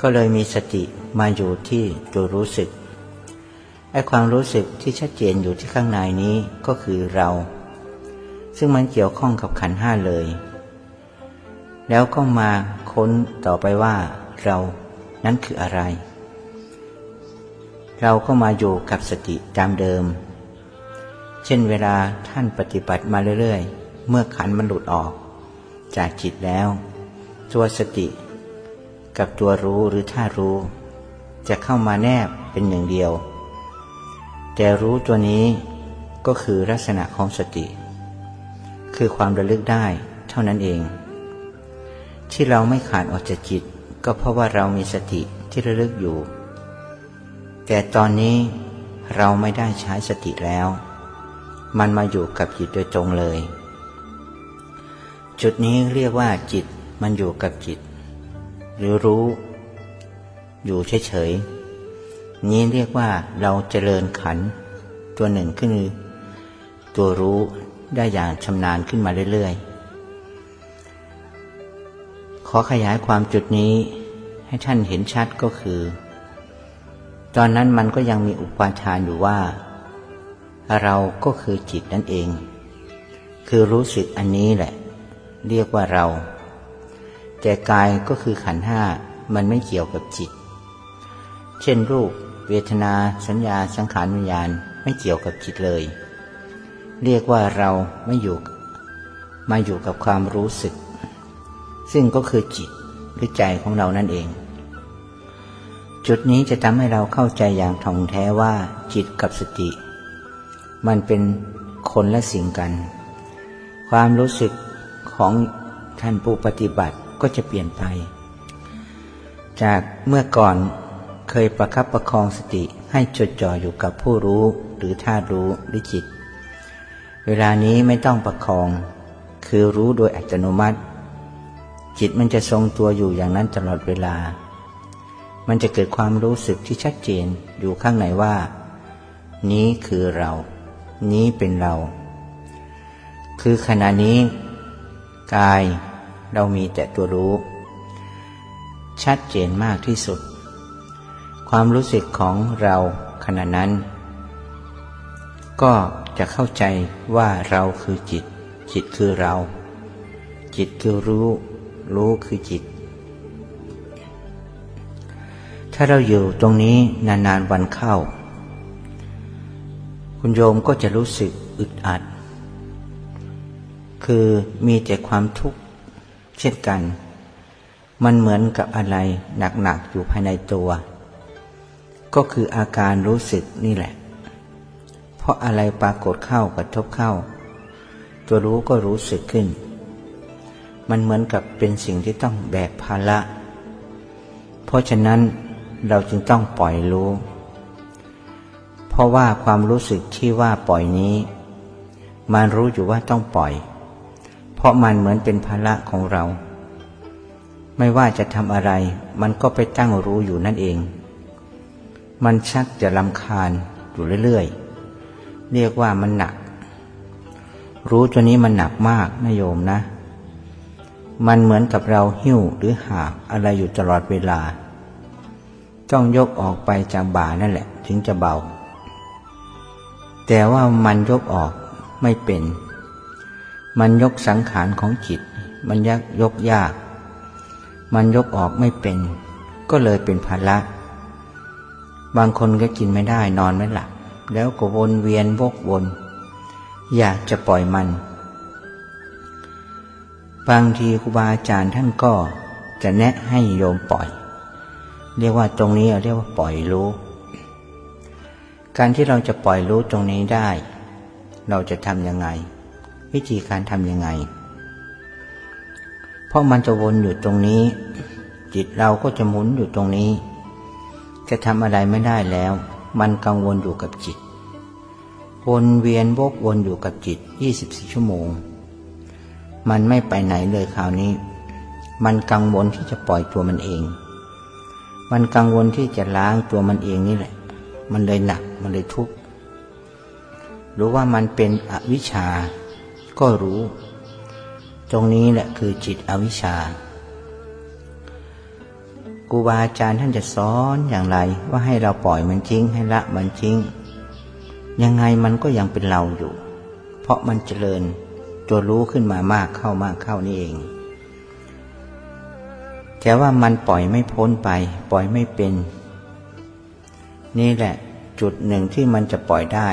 ก็เลยมีสติมาอยู่ที่ตัวรู้สึกไอ้ความรู้สึกที่ชัดเจนอยู่ที่ข้างในนี้ก็คือเรา ซึ่งมันเกี่ยวข้องกับขันห้าเลย แล้วก็มาค้นต่อไปว่าเรานั้นคืออะไร เราก็มาอยู่กับสติตามเดิม เช่นเวลาท่านปฏิบัติมาเรื่อย ๆ เมื่อขันมันหลุดออก จากจิตแล้ว ตัวสติ กับตัวรู้หรือท่ารู้ จะเข้ามาแนบเป็นหนึ่งเดียว แต่รู้ตัวนี้ก็คือลักษณะของสติ คือความระลึกได้เท่านั้นเอง ที่เราไม่ขาดออกจากจิต ก็เพราะว่าเรามีสติที่ระลึกอยู่ แต่ตอนนี้เราไม่ได้ใช้สติแล้ว มันมาอยู่กับจิตโดยตรงเลย จุดนี้เรียกว่าจิต มันอยู่กับจิต หรือรู้ อยู่เฉยๆนี้เรียกว่าเราเจริญขัน ตัวหนึ่งขึ้นตัวรู้ได้อย่างชำนาญขึ้นมาเรื่อยๆ ขอขยายความจุดนี้ให้ท่านเห็นชัดก็คือ ตอนนั้นมันก็ยังมีอุปาทานอยู่ว่า เราก็คือจิตนั่นเอง คือรู้สึกอันนี้แหละ เรียกว่าเรา แต่กายก็คือขันห้ามันไม่เกี่ยวกับจิต เช่นรูป เวทนา สัญญา สังขารวิญญาณไม่เกี่ยวกับจิตเลย เรียกว่าเราไม่อยู่มาอยู่กับความรู้สึก ซึ่งก็คือจิตหรือใจของเรานั่นเอง จุดนี้จะทำให้เราเข้าใจอย่างท่องแท้ว่าจิตกับสติ มันเป็นคนละสิ่งกัน ความรู้สึกของท่านผู้ปฏิบัติ ก็จะเปลี่ยนไป จากเมื่อก่อนเคยประคับประคองสติให้จดจ่ออยู่กับผู้รู้หรือธาตุรู้หรือจิต เวลานี้ไม่ต้องประคอง คือรู้โดยอัตโนมัติ จิตมันจะทรงตัวอยู่อย่างนั้นตลอดเวลา มันจะเกิดความรู้สึกที่ชัดเจนอยู่ข้างในว่า นี้คือเรา นี้เป็นเรา คือขณะนี้ กาย เรามีแต่ตัวรู้ ชัดเจนมากที่สุด ความรู้สึกของเราขณะนั้น ก็จะเข้าใจว่าเราคือจิต จิตคือเรา จิตคือรู้ รู้คือจิต ถ้าเราอยู่ตรงนี้นานๆวันเข้า คุณโยมก็จะรู้สึกอึดอัดคือมีแต่ความทุกข์ เช่นกัน มันเหมือนกับอะไรหนักๆอยู่ภายในตัว ก็คืออาการรู้สึกนี่แหละ เพราะอะไรปรากฏเข้ากระทบเข้า ตัวรู้ก็รู้สึกขึ้น มันเหมือนกับเป็นสิ่งที่ต้องแบกภาระ เพราะฉะนั้นเราจึงต้องปล่อยรู้ เพราะว่าความรู้สึกที่ว่าปล่อยนี้ มันรู้อยู่ว่าต้องปล่อย ราะมันเหมือนเป็นภาระของเรา ไม่ว่าจะทำอะไร มันก็ไปตั้งรู้อยู่นั่นเอง มันชักจะลำคาญอยู่เรื่อยๆ เรียกว่ามันหนัก รู้ตัวนี้มันหนักมากนะโยมนะ มันเหมือนกับเราหิ้วหรือหาบอะไรอยู่ตลอดเวลา ต้องยกออกไปจากบ่านั่นแหละ ถึงจะเบา แต่ว่ามันยกออกไม่เป็น มันยกสังขารของจิต มันยกยกยาก มันยกออกไม่เป็น ก็เลยเป็นภาระบางคนก็กินไม่ได้นอนไม่หลับ แล้วก็วนเวียนวกวน อยากจะปล่อยมัน บางทีครูบาอาจารย์ท่านก็จะแนะให้โยมปล่อย เรียกว่าตรงนี้เรียกว่าปล่อยรู้ การที่เราจะปล่อยรู้ตรงนี้ได้ เราจะทำยังไง วิธีการทำยังไง เพราะมันจะวนอยู่ตรงนี้ จิตเราก็จะหมุนอยู่ตรงนี้ จะทำอะไรไม่ได้แล้ว มันกังวลอยู่กับจิต วนเวียนวกวนอยู่กับจิต 24 ชั่วโมง มันไม่ไปไหนเลยคราวนี้ มันกังวลที่จะปล่อยตัวมันเอง มันกังวลที่จะล้างตัวมันเองนี่แหละ มันเลยหนัก มันเลยทุกข์รู้ว่ามันเป็นอวิชชา ก็รู้ ตรงนี้แหละคือจิตอวิชชาครูบาอาจารย์ท่านจะสอนอย่างไร ว่าให้เราปล่อยมันจริงให้ละมันจริง ยังไงมันก็ยังเป็นเราอยู่ เพราะมันเจริญตัวรู้ขึ้นมามากเข้ามากเข้านี่เองแต่ว่ามันปล่อยไม่พ้นไป ปล่อยไม่เป็น นี่แหละจุดหนึ่งที่มันจะปล่อยได้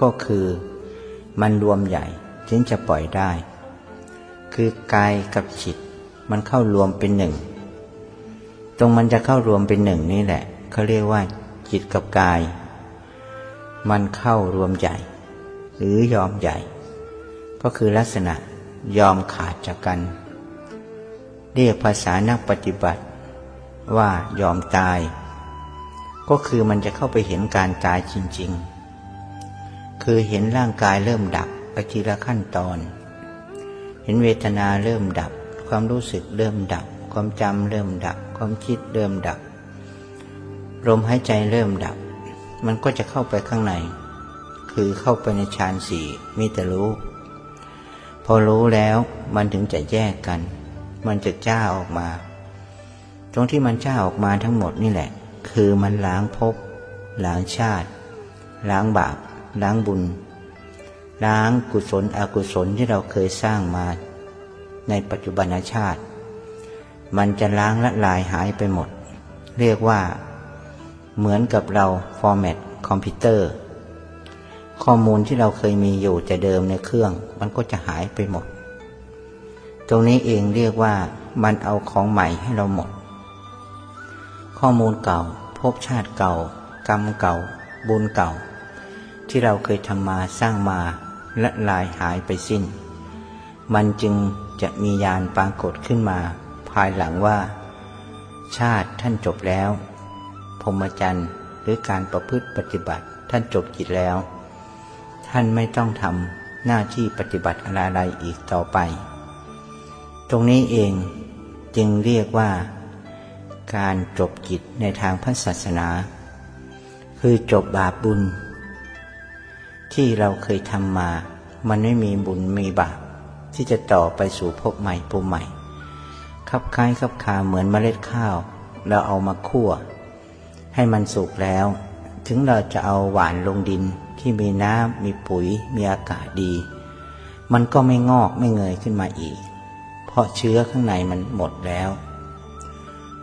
ก็คือมันรวมใหญ่ จึงจะปล่อยได้ คือกายกับจิต มันเข้ารวมเป็นหนึ่ง ตรงมันจะเข้ารวมเป็นหนึ่งนี่แหละเขาเรียกว่า จิตกับกาย มันเข้ารวมใหญ่ หรือยอมใหญ่ ก็คือลักษณะยอมขาดจากกัน เรียกภาษานักปฏิบัติ ว่ายอมตาย ก็คือมันจะเข้าไปเห็นการตายจริง ๆ คือเห็นร่างกายเริ่มดับ ไปทีละขั้นตอน เห็นเวทนาเริ่มดับ ความรู้สึกเริ่มดับ ความจำเริ่มดับ ความคิดเริ่มดับ ลมหายใจเริ่มดับ มันก็จะเข้าไปข้างใน คือเข้าไปในฌานสี่มีแต่รู้ พอรู้แล้วมันถึงจะแยกกัน มันจะจ้าออกมา ตรงที่มันจ้าออกมาทั้งหมดนี่แหละ คือมันล้างภพล้างชาติ ล้างบาป ล้างบุญ ล้างกุศลอกุศลที่เราเคยสร้างมา ในปัจจุบันชาติ มันจะล้างละลายหายไปหมด เรียกว่า เหมือนกับเรา format คอมพิวเตอร์ ข้อมูลที่เราเคยมีอยู่แต่เดิมในเครื่อง มันก็จะหายไปหมด ตรงนี้เองเรียกว่ามันเอาของใหม่ให้เราหมด ข้อมูลเก่าภพชาติเก่า กรรมเก่า บุญเก่า ที่เราเคยทำมาสร้างมา ละลายหายไปสิ้น มันจึงจะมียานปรากฏขึ้นมา ภายหลังว่า ชาติท่านจบแล้วพรหมจรรย์หรือการประพฤติปฏิบัติท่านจบกิจแล้ว ท่านไม่ต้องทำหน้าที่ปฏิบัติอะไรอีกต่อไป ตรงนี้เองจึงเรียกว่า การจบกิจในทางพระศาสนา คือจบบาปบุญ ที่เราเคยทำมา มันไม่มีบุญมีบาปที่จะต่อไปสู่ภพใหม่ภูมิใหม่ คับคล้ายคับคาเหมือนเมล็ดข้าว เราเอามาคั่ว ให้มันสุกแล้ว ถึงเราจะเอาหวานลงดินที่มีน้ำมีปุ๋ย มีอากาศดี มันก็ไม่งอกไม่เงยขึ้นมาอีก เพราะเชื้อข้างในมันหมดแล้ว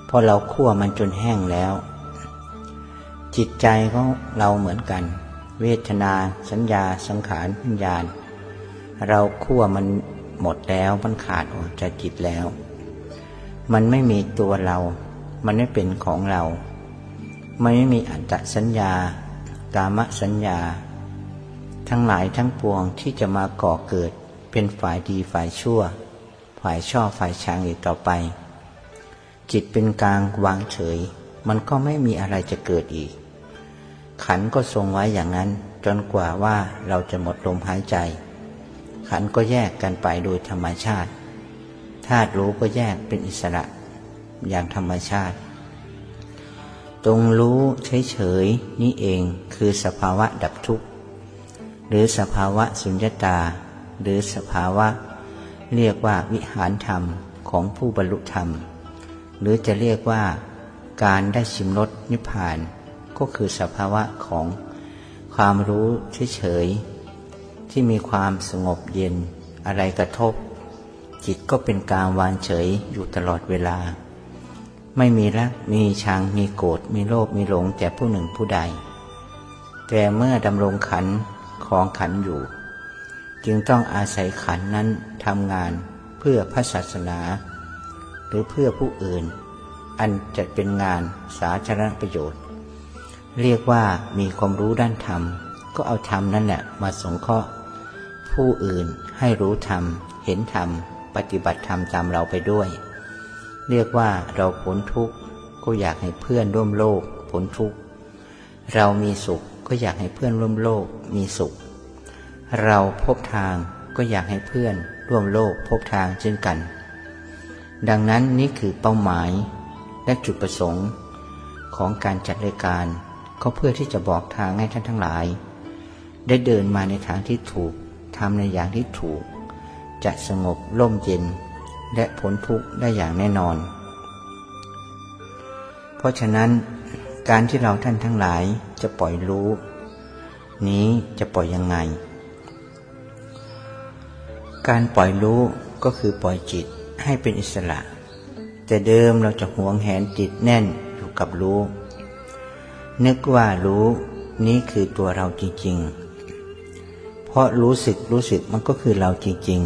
พอเราคั่วมันจนแห้งแล้ว จิตใจของเราเหมือนกัน เวทนาสัญญาสังขารวิญญาณ เราคั่วมันหมดแล้วมันขาดออกจากจิตแล้ว มันไม่มีตัวเรา มันไม่เป็นของเรา มันไม่มีอัตตสัญญากามสัญญา ทั้งหลายทั้งปวงที่จะมาก่อเกิดเป็นฝ่ายดีฝ่ายชั่ว ฝ่ายชอบฝ่ายชังอีกต่อไป จิตเป็นกลางวางเฉย มันก็ไม่มีอะไรจะเกิดอีก ขันก็ทรงไว้อย่างนั้น จนกว่าว่าเราจะหมดลมหายใจ ขันก็แยกกันไปโดยธรรมชาติถ้าาตุรู้ก็แยกเป็นอิสระอย่างธรรมชาติ ตรงรู้เฉยๆนี่เองคือสภาวะดับทุกข์ หรือสภาวะสุญญตา หรือสภาวะ เรียกว่าวิหารธรรมของผู้บรรลุธรรม หรือจะเรียกว่าการได้ชิมรสนิพพาน ก็คือสภาวะของความรู้เฉยๆที่มีความสงบเย็นอะไรกระทบ จิตก็เป็นกลางวานเฉยอยู่ตลอดเวลา ไม่มีรักมีชังมีโกรธมีโลภมีหลงแต่ผู้หนึ่งผู้ใด แต่เมื่อดำรงขันของขันอยู่ จึงต้องอาศัยขันนั้นทำงานเพื่อพระศาสนา หรือเพื่อผู้อื่น อันจะเป็นงานสาธารณประโยชน์ เรียกว่ามีความรู้ด้านธรรม ก็เอาธรรมนั่นแหละมาสงเคราะห์ผู้อื่นให้รู้ธรรม เห็นธรรม ปฏิบัติธรรมตามเราไปด้วย เรียกว่าเราพ้นทุกข์ก็อยากให้เพื่อนร่วมโลกพ้นทุกข์เรามีสุขก็อยากให้เพื่อนร่วมโลกมีสุข เราพบทางก็อยากให้เพื่อนร่วมโลกพบทางเช่นกัน ดังนั้นนี่คือเป้าหมายและจุดประสงค์ของการจัดรายการ ก็เพื่อที่จะบอกทางให้ท่านทั้งหลาย ได้เดินมาในทางที่ถูกทำในอย่างที่ถูก จะสงบร่มเย็น และพ้นทุกข์ได้อย่างแน่นอน เพราะฉะนั้นการที่เราท่านทั้งหลายจะปล่อยรู้ นี้จะปล่อยยังไง การปล่อยรู้ก็คือปล่อยจิตให้เป็นอิสระ แต่เดิมเราจะหวงแหนจิตแน่นอยู่กับรู้ นึกว่ารู้นี้คือตัวเราจริงๆ เพราะรู้สึกรู้สึกมันก็คือเราจริง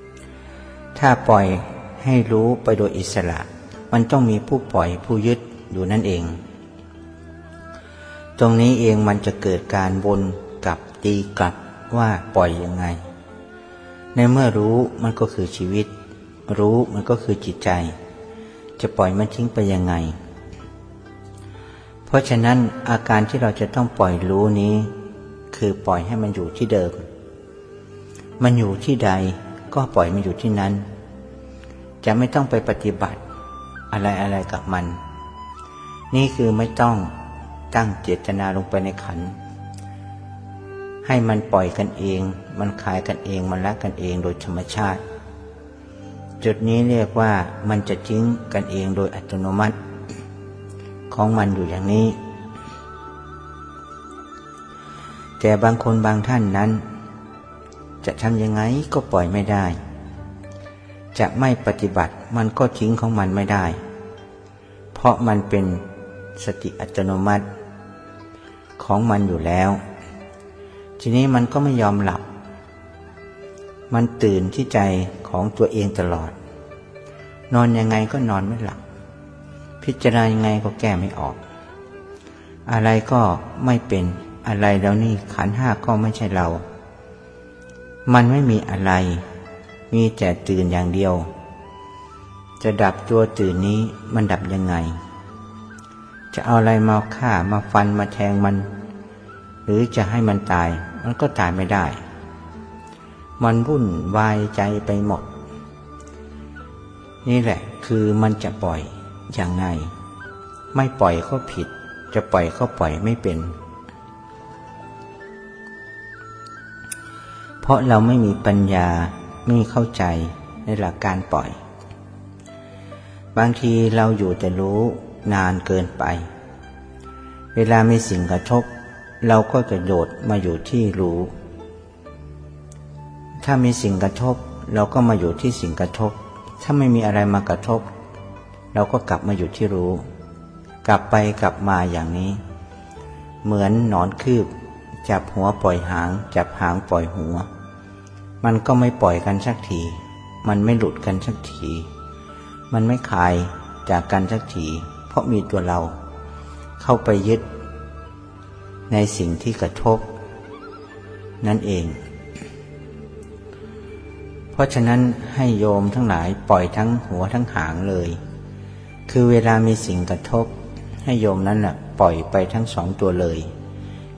ๆ ถ้าปล่อยให้รู้ไปโดยอิสระ มันต้องมีผู้ปล่อยผู้ยึดอยู่นั่นเอง ตรงนี้เองมันจะเกิดการวนกลับตีกลับว่าปล่อยยังไง ในเมื่อรู้มันก็คือชีวิต รู้มันก็คือจิตใจ จะปล่อยมันทิ้งไปยังไง เพราะฉะนั้นอาการที่เราจะต้องปล่อยรู้นี้ คือปล่อยให้มันอยู่ที่เดิม มันอยู่ที่ใดก็ปล่อยมันอยู่ที่นั้น จะไม่ต้องไปปฏิบัติอะไรอะไรกับมัน นี่คือไม่ต้องตั้งเจตนาลงไปในขัน ให้มันปล่อยกันเอง มันคลายกันเอง มันละกันเองโดยธรรมชาติ จุดนี้เรียกว่ามันจะทิ้งกันเองโดยอัตโนมัติ ของมันอยู่อย่างนี้ แต่บางคนบางท่านนั้น จะทำยังไงก็ปล่อยไม่ได้ จะไม่ปฏิบัติมันก็ทิ้งของมันไม่ได้ เพราะมันเป็นสติอัตโนมัติ ของมันอยู่แล้ว ทีนี้มันก็ไม่ยอมหลับ มันตื่นที่ใจของตัวเองตลอด นอนยังไงก็นอนไม่หลับ พิจารณายังไงก็แก้ไม่ออก อะไรก็ไม่เป็นอะไรแล้วนี่ขันห้าก็ไม่ใช่เรา มันไม่มีอะไร มีแต่ตื่นอย่างเดียว จะดับตัวตื่นนี้มันดับยังไง จะเอาอะไรมาฆ่ามาฟันมาแทงมัน หรือจะให้มันตาย มันก็ตายไม่ได้ มันวุ่นวายใจไปหมด นี่แหละคือมันจะปล่อย ย่างไง ไม่ปล่อยก็ผิด จะปล่อยก็ปล่อยไม่เป็น เพราะเราไม่มีปัญญาไม่เข้าใจในหลักการปล่อย บางทีเราอยู่แต่รู้นานเกินไป เวลามีสิ่งกระทบ เราก็จะโดดมาอยู่ที่รู้ ถ้ามีสิ่งกระทบ เราก็มาอยู่ที่สิ่งกระทบ ถ้าไม่มีอะไรมากระทบ เราก็กลับมาอยู่ที่รู้ กลับไปกลับมาอย่างนี้ เหมือนหนอนคืบ จับหัวปล่อยหาง จับหางปล่อยหัว มันก็ไม่ปล่อยกันสักที มันไม่หลุดกันสักที มันไม่คลายจากกันสักที เพราะมีตัวเรา เข้าไปยึด ในสิ่งที่กระทบ นั่นเอง เพราะฉะนั้นให้โยมทั้งหลายปล่อยทั้งหัวทั้งหางเลย คือเวลามีสิ่งกระทบ ให้โยมนั้นแหละปล่อยไปทั้งสองตัวเลย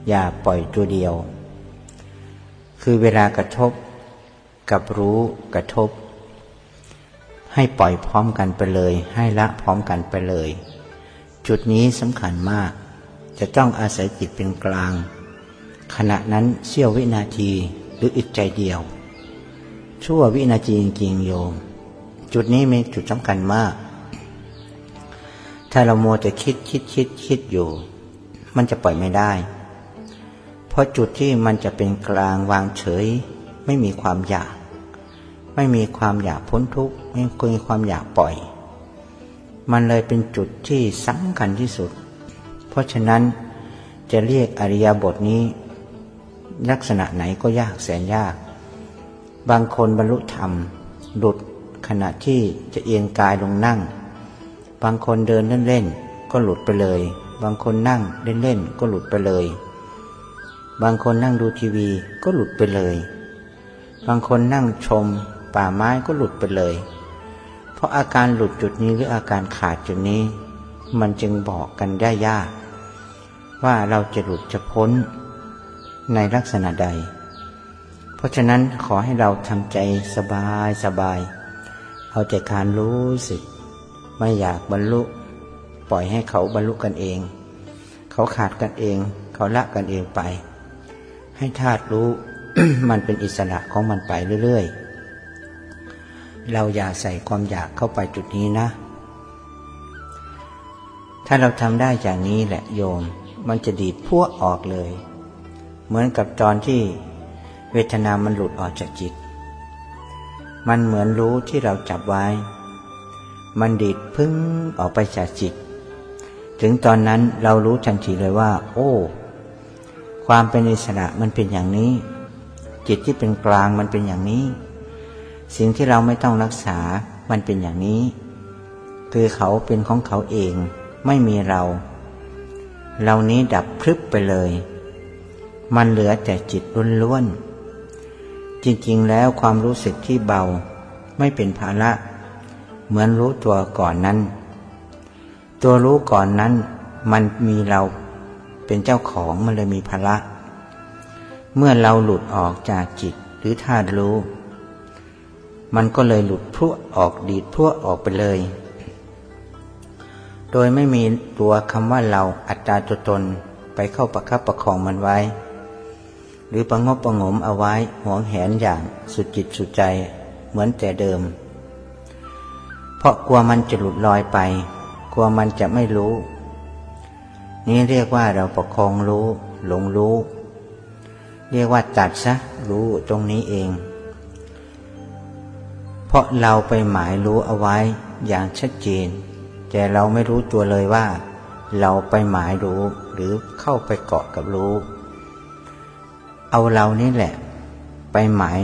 อย่าปล่อยตัวเดียว คือเวลากระทบกับรู้กระทบ ให้ปล่อยพร้อมกันไปเลย ให้ละพร้อมกันไปเลย จุดนี้สำคัญมาก จะต้องอาศัยจิตเป็นกลาง ขณะนั้นเสี้ยววินาทีหรืออึดใจเดียว ชั่ววินาทีจริงๆโยม จุดนี้เป็นจุดสำคัญมาก ถ้าเรามัวแต่คิดคิดคิดคิดอยู่ มันจะปล่อยไม่ได้ เพราะจุดที่มันจะเป็นกลางวางเฉย ไม่มีความอยาก ไม่มีความอยากพ้นทุกข์ไม่มีความอยากปล่อย มันเลยเป็นจุดที่สำคัญที่สุด เพราะฉะนั้นจะเรียกอริยบทนี้ ลักษณะไหนก็ยากแสนยาก บางคนบรรลุธรรมหลุดขณะที่จะเอียงกายลงนั่ง บางคนเดินเล่นๆก็หลุดไปเลย บางคนนั่งเล่นๆก็หลุดไปเลย บางคนนั่งดูทีวีก็หลุดไปเลย บางคนนั่งชม ป่าไม้ก็หลุดไปเลย เพราะอาการหลุดจุดนี้หรืออาการขาดจุดนี้ มันจึงบอกกันได้ยาก ว่าเราจะหลุดจะพ้นในลักษณะใด เพราะฉะนั้นขอให้เราทำใจสบายสบาย เอาใจการรู้สึก ไม่อยากบรรลุ ปล่อยให้เขาบรรลุกันเอง เขาขาดกันเอง เขาละกันเองไป ให้ธาตุรู้มันเป็นอิสระของมันไปเรื่อยๆ เราอย่าใส่ความอยากเข้าไปจุดนี้นะ ถ้าเราทำได้อย่างนี้แหละโยม มันจะดีดพวกออกเลย เหมือนกับตอนที่เวทนามันหลุดออกจากจิต มันเหมือนรู้ที่เราจับไว้ มันดีดพึ่งออกไปจากจิต ถึงตอนนั้นเรารู้ทันทีเลยว่า โอ้ ความเป็นอิสระมันเป็นอย่างนี้ จิตที่เป็นกลางมันเป็นอย่างนี้ สิ่งที่เราไม่ต้องรักษา มันเป็นอย่างนี้ คือเขาเป็นของเขาเอง ไม่มีเรา เรานี้ดับพรึบไปเลย มันเหลือแต่จิตล้วนๆจริงๆ แล้วความรู้สึกที่เบาไม่เป็นภาระ เหมือนรู้ตัวก่อนนั้น ตัวรู้ก่อนนั้น มันมีเราเป็นเจ้าของมันเลยมีภาระเมื่อเราหลุดออกจากจิตหรือธาตุรู้ มันก็เลยหลุดพรวออกดีดพรวออกไปเลย โดยไม่มีตัวคำว่าเราอัตตาตัวตนไปเข้าประคับประคองมันไว้ หรือประงบประงมเอาไว้หวงแหนอย่างสุดจิตสุดใจเหมือนแต่เดิม เพราะกลัวมันจะหลุดลอยไป กลัวมันจะไม่รู้ นี่เรียกว่าเราประคองรู้ หลงรู้ เรียกว่าตัดซะรู้ตรงนี้เอง เพราะเราไปหมายรู้เอาไว้อย่างชัดเจน แต่เราไม่รู้ตัวเลยว่า เราไปหมายรู้หรือเข้าไปเกาะกับรู้ เอาเรานี่แหละ ไปหมาย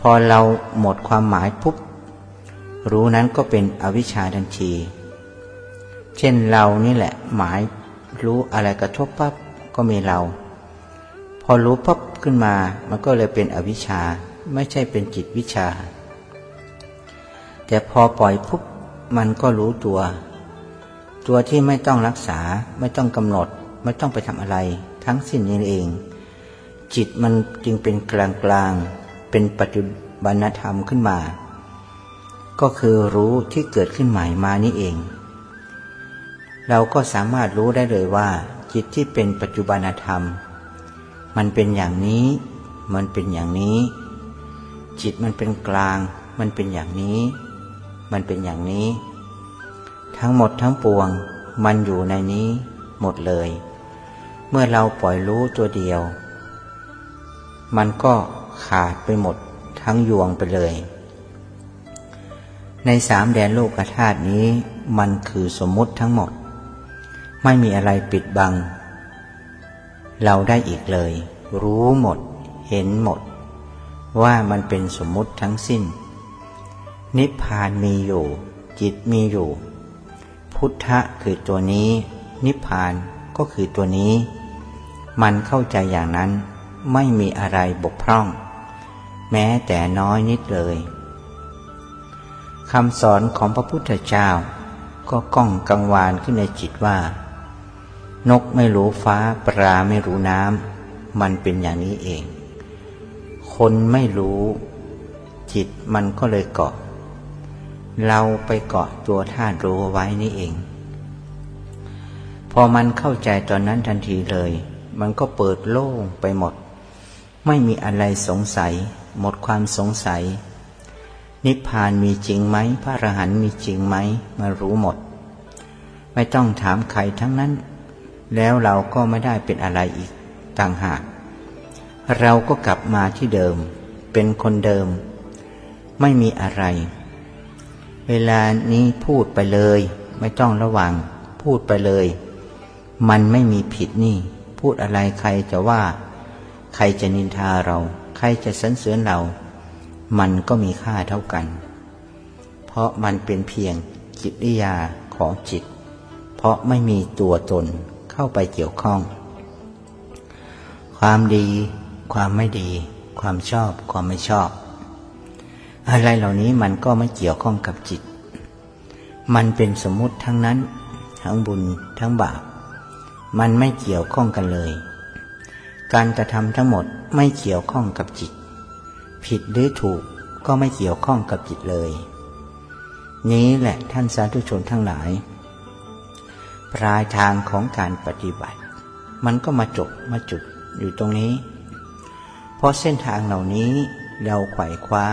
พอเราหมดความหมายปุ๊บ รู้นั้นก็เป็นอวิชชาทันที เช่นเรานี่แหละ หมายรู้อะไรกระทบปั๊บก็มีเรา พอรู้ปั๊บขึ้นมา มันก็เลยเป็นอวิชชาไม่ใช่เป็นจิตวิชา แต่พอปล่อยปุ๊บมันก็รู้ตัว ตัวที่ไม่ต้องรักษาไม่ต้องกำหนด ไม่ต้องไปทำอะไร ทั้งสิ้นนี้เอง จิตมันจึงเป็นกลางกลางเป็นปัจจุบันธรรมขึ้นมา ก็คือรู้ที่เกิดขึ้นใหม่มานี่เอง เราก็สามารถรู้ได้เลยว่า จิตที่เป็นปัจจุบันธรรม มันเป็นอย่างนี้ มันเป็นอย่างนี้ จิตมันเป็นกลาง มันเป็นอย่างนี้ มันเป็นอย่างนี้ ทั้งหมดทั้งปวง มันอยู่ในนี้ หมดเลย เมื่อเราปล่อยรู้ตัวเดียว มันก็ขาดไปหมดทั้งยวงไปเลย ในสามแดนโลกธาตุนี้มันคือสมมุติทั้งหมด ไม่มีอะไรปิดบัง เราได้อีกเลย รู้หมด เห็นหมด ว่ามันเป็นสมมุติทั้งสิ้น นิพพานมีอยู่ จิตมีอยู่ พุทธะคือตัวนี้ นิพพานก็คือตัวนี้ มันเข้าใจอย่างนั้น ไม่มีอะไรบกพร่อง แม้แต่น้อยนิดเลย คำสอนของพระพุทธเจ้า ก็ก้องกังวานขึ้นในจิตว่า นกไม่รู้ฟ้าปลาไม่รู้น้ำมันเป็นอย่างนี้เอง คนไม่รู้ จิตมันก็เลยเกาะ เราไปเกาะตัวธาตุรู้ไว้นี่เอง พอมันเข้าใจตอนนั้นทันทีเลย มันก็เปิดโล่งไปหมด ไม่มีอะไรสงสัย หมดความสงสัย นิพพานมีจริงไหมพระอรหันต์มีจริงไหมมารู้หมด ไม่ต้องถามใครทั้งนั้น แล้วเราก็ไม่ได้เป็นอะไรอีกต่างหาก เราก็กลับมาที่เดิม เป็นคนเดิม ไม่มีอะไร เวลานี้พูดไปเลย ไม่ต้องระวัง พูดไปเลย มันไม่มีผิดนี่ พูดอะไรใครจะว่า ใครจะนินทาเรา ใครจะสรรเสริญเรา มันก็มีค่าเท่ากัน เพราะมันเป็นเพียงจิตวิยาของจิต เพราะไม่มีตัวตนเข้าไปเกี่ยวข้อง ความดี ความไม่ดี ความชอบ ความไม่ชอบ อะไรเหล่านี้มันก็ไม่เกี่ยวข้องกับจิต มันเป็นสมมุติทั้งนั้น ทั้งบุญทั้งบาป มันไม่เกี่ยวข้องกันเลย การกระทำทั้งหมดไม่เกี่ยวข้องกับจิต ผิดหรือถูกก็ไม่เกี่ยวข้องกับจิตเลย นี้แหละท่านสาธุชนทั้งหลาย ปลายทางของการปฏิบัติ มันก็มาจบมาจุดอยู่ตรงนี้ เพราะเส้นทางเหล่านี้เราไขว่คว้า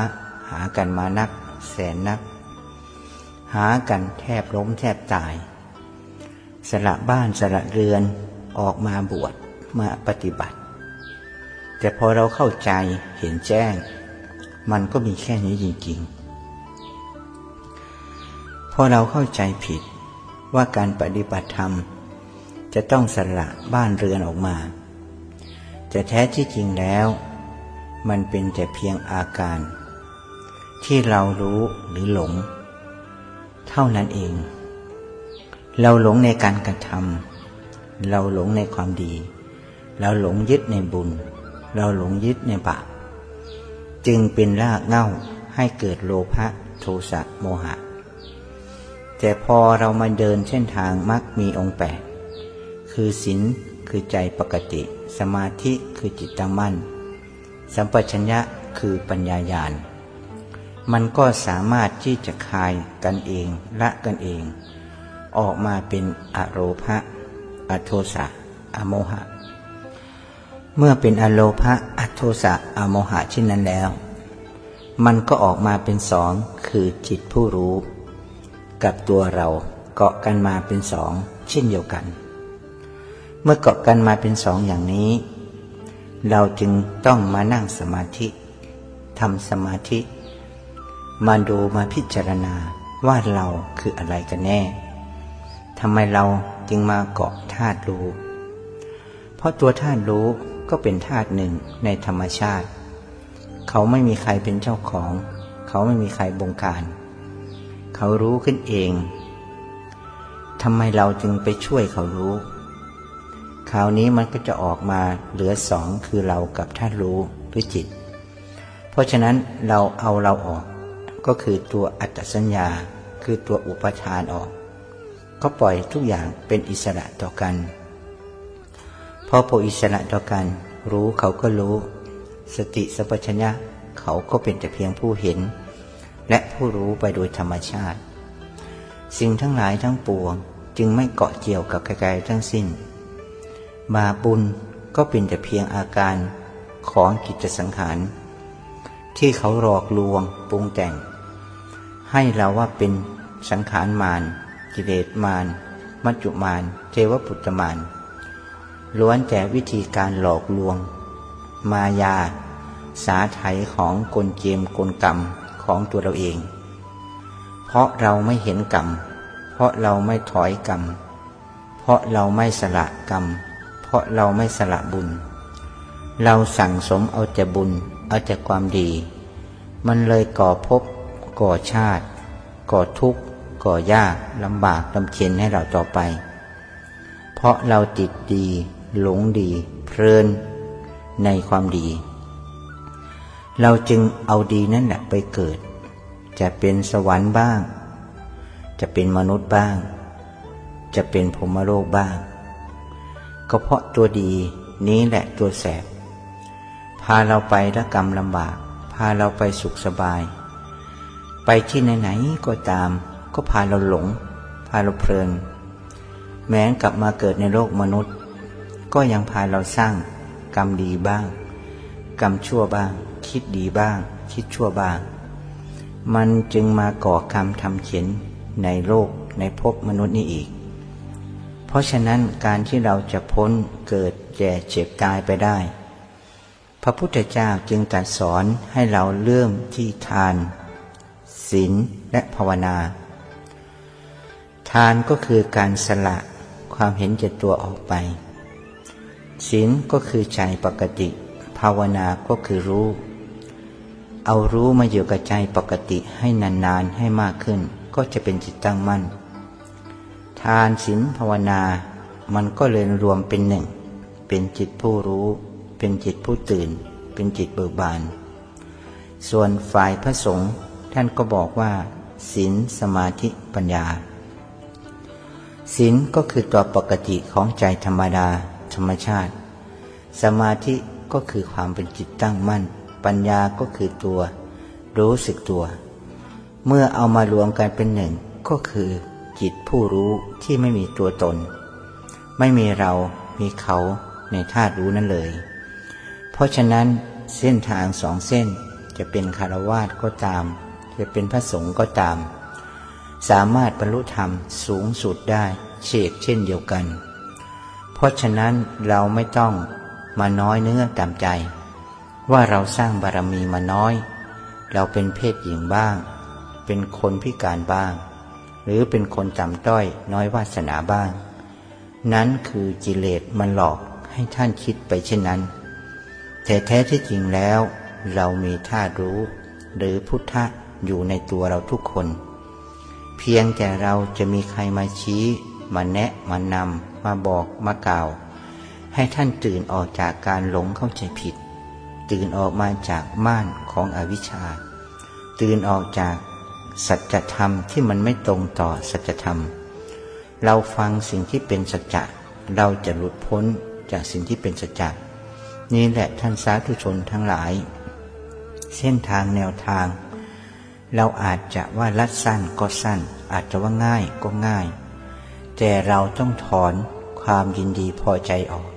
หากันมานัก แสนนัก หากันแทบล้มแทบตาย สละบ้านสละเรือนออกมาบวชมาปฏิบัติ แต่พอเราเข้าใจเห็นแจ้ง มันก็มีแค่นี้จริงๆ พอเราเข้าใจผิดว่าการปฏิบัติธรรม จะต้องสละบ้านเรือนออกมา แต่แท้ที่จริงแล้ว มันเป็นแต่เพียงอาการ ที่เรารู้หรือหลง เท่านั้นเอง เราหลงในการกระทำเราหลงในความดี เราหลงยึดในบุญ เราหลงยึดในบาป จึงเป็นรากเง้าให้เกิดโลภะโทสะโมหะ แต่พอเรามาเดินเส้นทางมักมีองค์แปดคือศีลคือใจปกติ สมาธิคือจิตตั้งมั่น สัมปชัญญะคือปัญญาญาณ มันก็สามารถที่จะคายกันเองละกันเอง ออกมาเป็นอโรภะอโทสะอโมหะ เมื่อเป็นอโลภะอโทสะอโมหะเช่นนั้นแล้ว มันก็ออกมาเป็นสองคือจิตผู้รู้ กับตัวเราเกาะกันมาเป็นสองเช่นเดียวกัน เมื่อเกาะกันมาเป็นสองอย่างนี้ เราจึงต้องมานั่งสมาธิทำสมาธิ มาดูมาพิจารณาว่าเราคืออะไรกันแน่ทำไมเราจึงมาเกาะธาตุรู้ เพราะตัวธาตุรู้ ก็เป็นธาตุหนึ่งในธรรมชาติ เขาไม่มีใครเป็นเจ้าของ เขาไม่มีใครบงการ เขารู้ขึ้นเองทำไมเราจึงไปช่วยเขารู้ คราวนี้มันก็จะออกมาเหลือสองคือเรากับท่านรู้หรือจิต เพราะฉะนั้นเราเอาเราออกก็คือตัวอัตสัญญา คือตัวอุปทานออก ก็ปล่อยทุกอย่างเป็นอิสระต่อกัน พอปล่อยอิสระต่อกันรู้เขาก็รู้ สติสัพพัญญะเขาก็เป็นแต่เพียงผู้เห็น และผู้รู้ไปโดยธรรมชาติ สิ่งทั้งหลายทั้งปวงจึงไม่เกาะเกี่ยวกับใครๆทั้งสิ้น บาบุญก็เป็นแต่เพียงอาการของกิจสังขารที่เขาหลอกลวงปรุงแต่ง ให้เราว่าเป็นสังขารมารกิเลสมารมัจจุมารเทวปุตตมาร ล้วนแต่วิธีการหลอกลวง มายา สาไถของกลเกมกลกรรมของตัวเราเอง เพราะเราไม่เห็นกรรม เพราะเราไม่ถอยกรรม เพราะเราไม่สละกรรม เพราะเราไม่สละบุญ เราสั่งสมเอาแต่บุญ เอาแต่ความดี มันเลยก่อภพก่อชาติ ก่อทุกข์ก่อยากลำบากลำเค็นให้เราต่อไป เพราะเราติดดี หลงดี เพลินในความดี เราจึงเอาดีนั่นแหละไปเกิด จะเป็นสวรรค์บ้าง จะเป็นมนุษย์บ้าง จะเป็นพรมโลกบ้าง ก็เพราะตัวดีนี้แหละตัวแสบ พาเราไปละกรรมลำบาก พาเราไปสุขสบาย ไปที่ไหนๆก็ตาม ก็พาเราหลง พาเราเพลินแม้กลับมาเกิดในโลกมนุษย์ ก็ยังพาเราสร้างกรรมดีบ้าง กรรมชั่วบ้าง คิดดีบ้าง คิดชั่วบ้าง มันจึงมาก่อกรรมทำเขียนในโลกในภพมนุษย์นี้อีก เพราะฉะนั้นการที่เราจะพ้นเกิดแก่เจ็บตายไปได้ พระพุทธเจ้าจึงตรัสสอนให้เราเริ่มที่ทานศีลและภาวนา ทานก็คือการสละความเห็นแก่ตัวออกไป ศีลก็คือใจปกติ ภาวนาก็คือรู้ เอารู้มาอยู่กับใจปกติให้นานๆให้มากขึ้น ก็จะเป็นจิตตั้งมั่น ทานศีลภาวนา มันก็เลยรวมเป็นหนึ่ง เป็นจิตผู้รู้ เป็นจิตผู้ตื่น เป็นจิตเบิกบาน ส่วนฝ่ายพระสงฆ์ท่านก็บอกว่าศีลสมาธิปัญญาศีลก็คือตัวปกติของใจธรรมดา ธรรมชาติ สมาธิก็คือความเป็นจิตตั้งมั่น ปัญญาก็คือตัว รู้สึกตัว เมื่อเอามารวมกันเป็นหนึ่งก็คือ จิตผู้รู้ที่ไม่มีตัวตน ไม่มีเรามีเขาในธาตุรู้นั่นเลย เพราะฉะนั้นเส้นทางสองเส้นจะเป็นคารวาสก็ตาม จะเป็นพระสงฆ์ก็ตาม สามารถบรรลุธรรมสูงสุดได้เชกเช่นเดียวกัน ราะฉะนั้นเราไม่ต้องมาน้อยเนื้อตามใจ ว่าเราสร้างบารมีมาน้อย เราเป็นเพศหญิงบ้าง เป็นคนพิการบ้าง หรือเป็นคนต่ำต้อยน้อยวาสนาบ้าง นั้นคือกิเลสมันหลอกให้ท่านคิดไปเช่นนั้นแต่แท้ที่จริงแล้ว เรามีธาตุรู้ หรือพุทธะอยู่ในตัวเราทุกคน เพียงแต่เราจะมีใครมาชี้ มาแนะมานำ มาบอกมากล่าว ให้ท่านตื่นออกจากการหลงเข้าใจผิด ตื่นออกมาจากม่านของอวิชชา ตื่นออกจากสัจธรรมที่มันไม่ตรงต่อสัจธรรม เราฟังสิ่งที่เป็นสัจจะเราจะหลุดพ้นจากสิ่งที่เป็นสัจจะนี่แหละท่านสาธุชนทั้งหลาย เส้นทางแนวทาง เราอาจจะว่าลัดสั้นก็สั้น อาจจะว่าง่ายก็ง่าย แต่เราต้องถอนความยินดีพอใจออก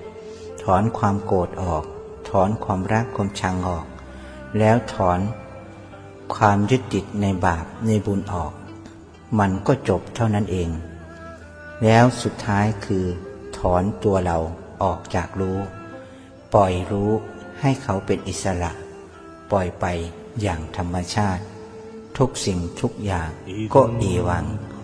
ถอนความโกรธออก ถอนความรักความชังออก แล้วถอนความยึดติดในบาปในบุญออก มันก็จบเท่านั้นเอง แล้วสุดท้ายคือ ถอนตัวเราออกจากรู้ ปล่อยรู้ให้เขาเป็นอิสระ ปล่อยไปอย่างธรรมชาติ ทุกสิ่งทุกอย่างก็เอวัง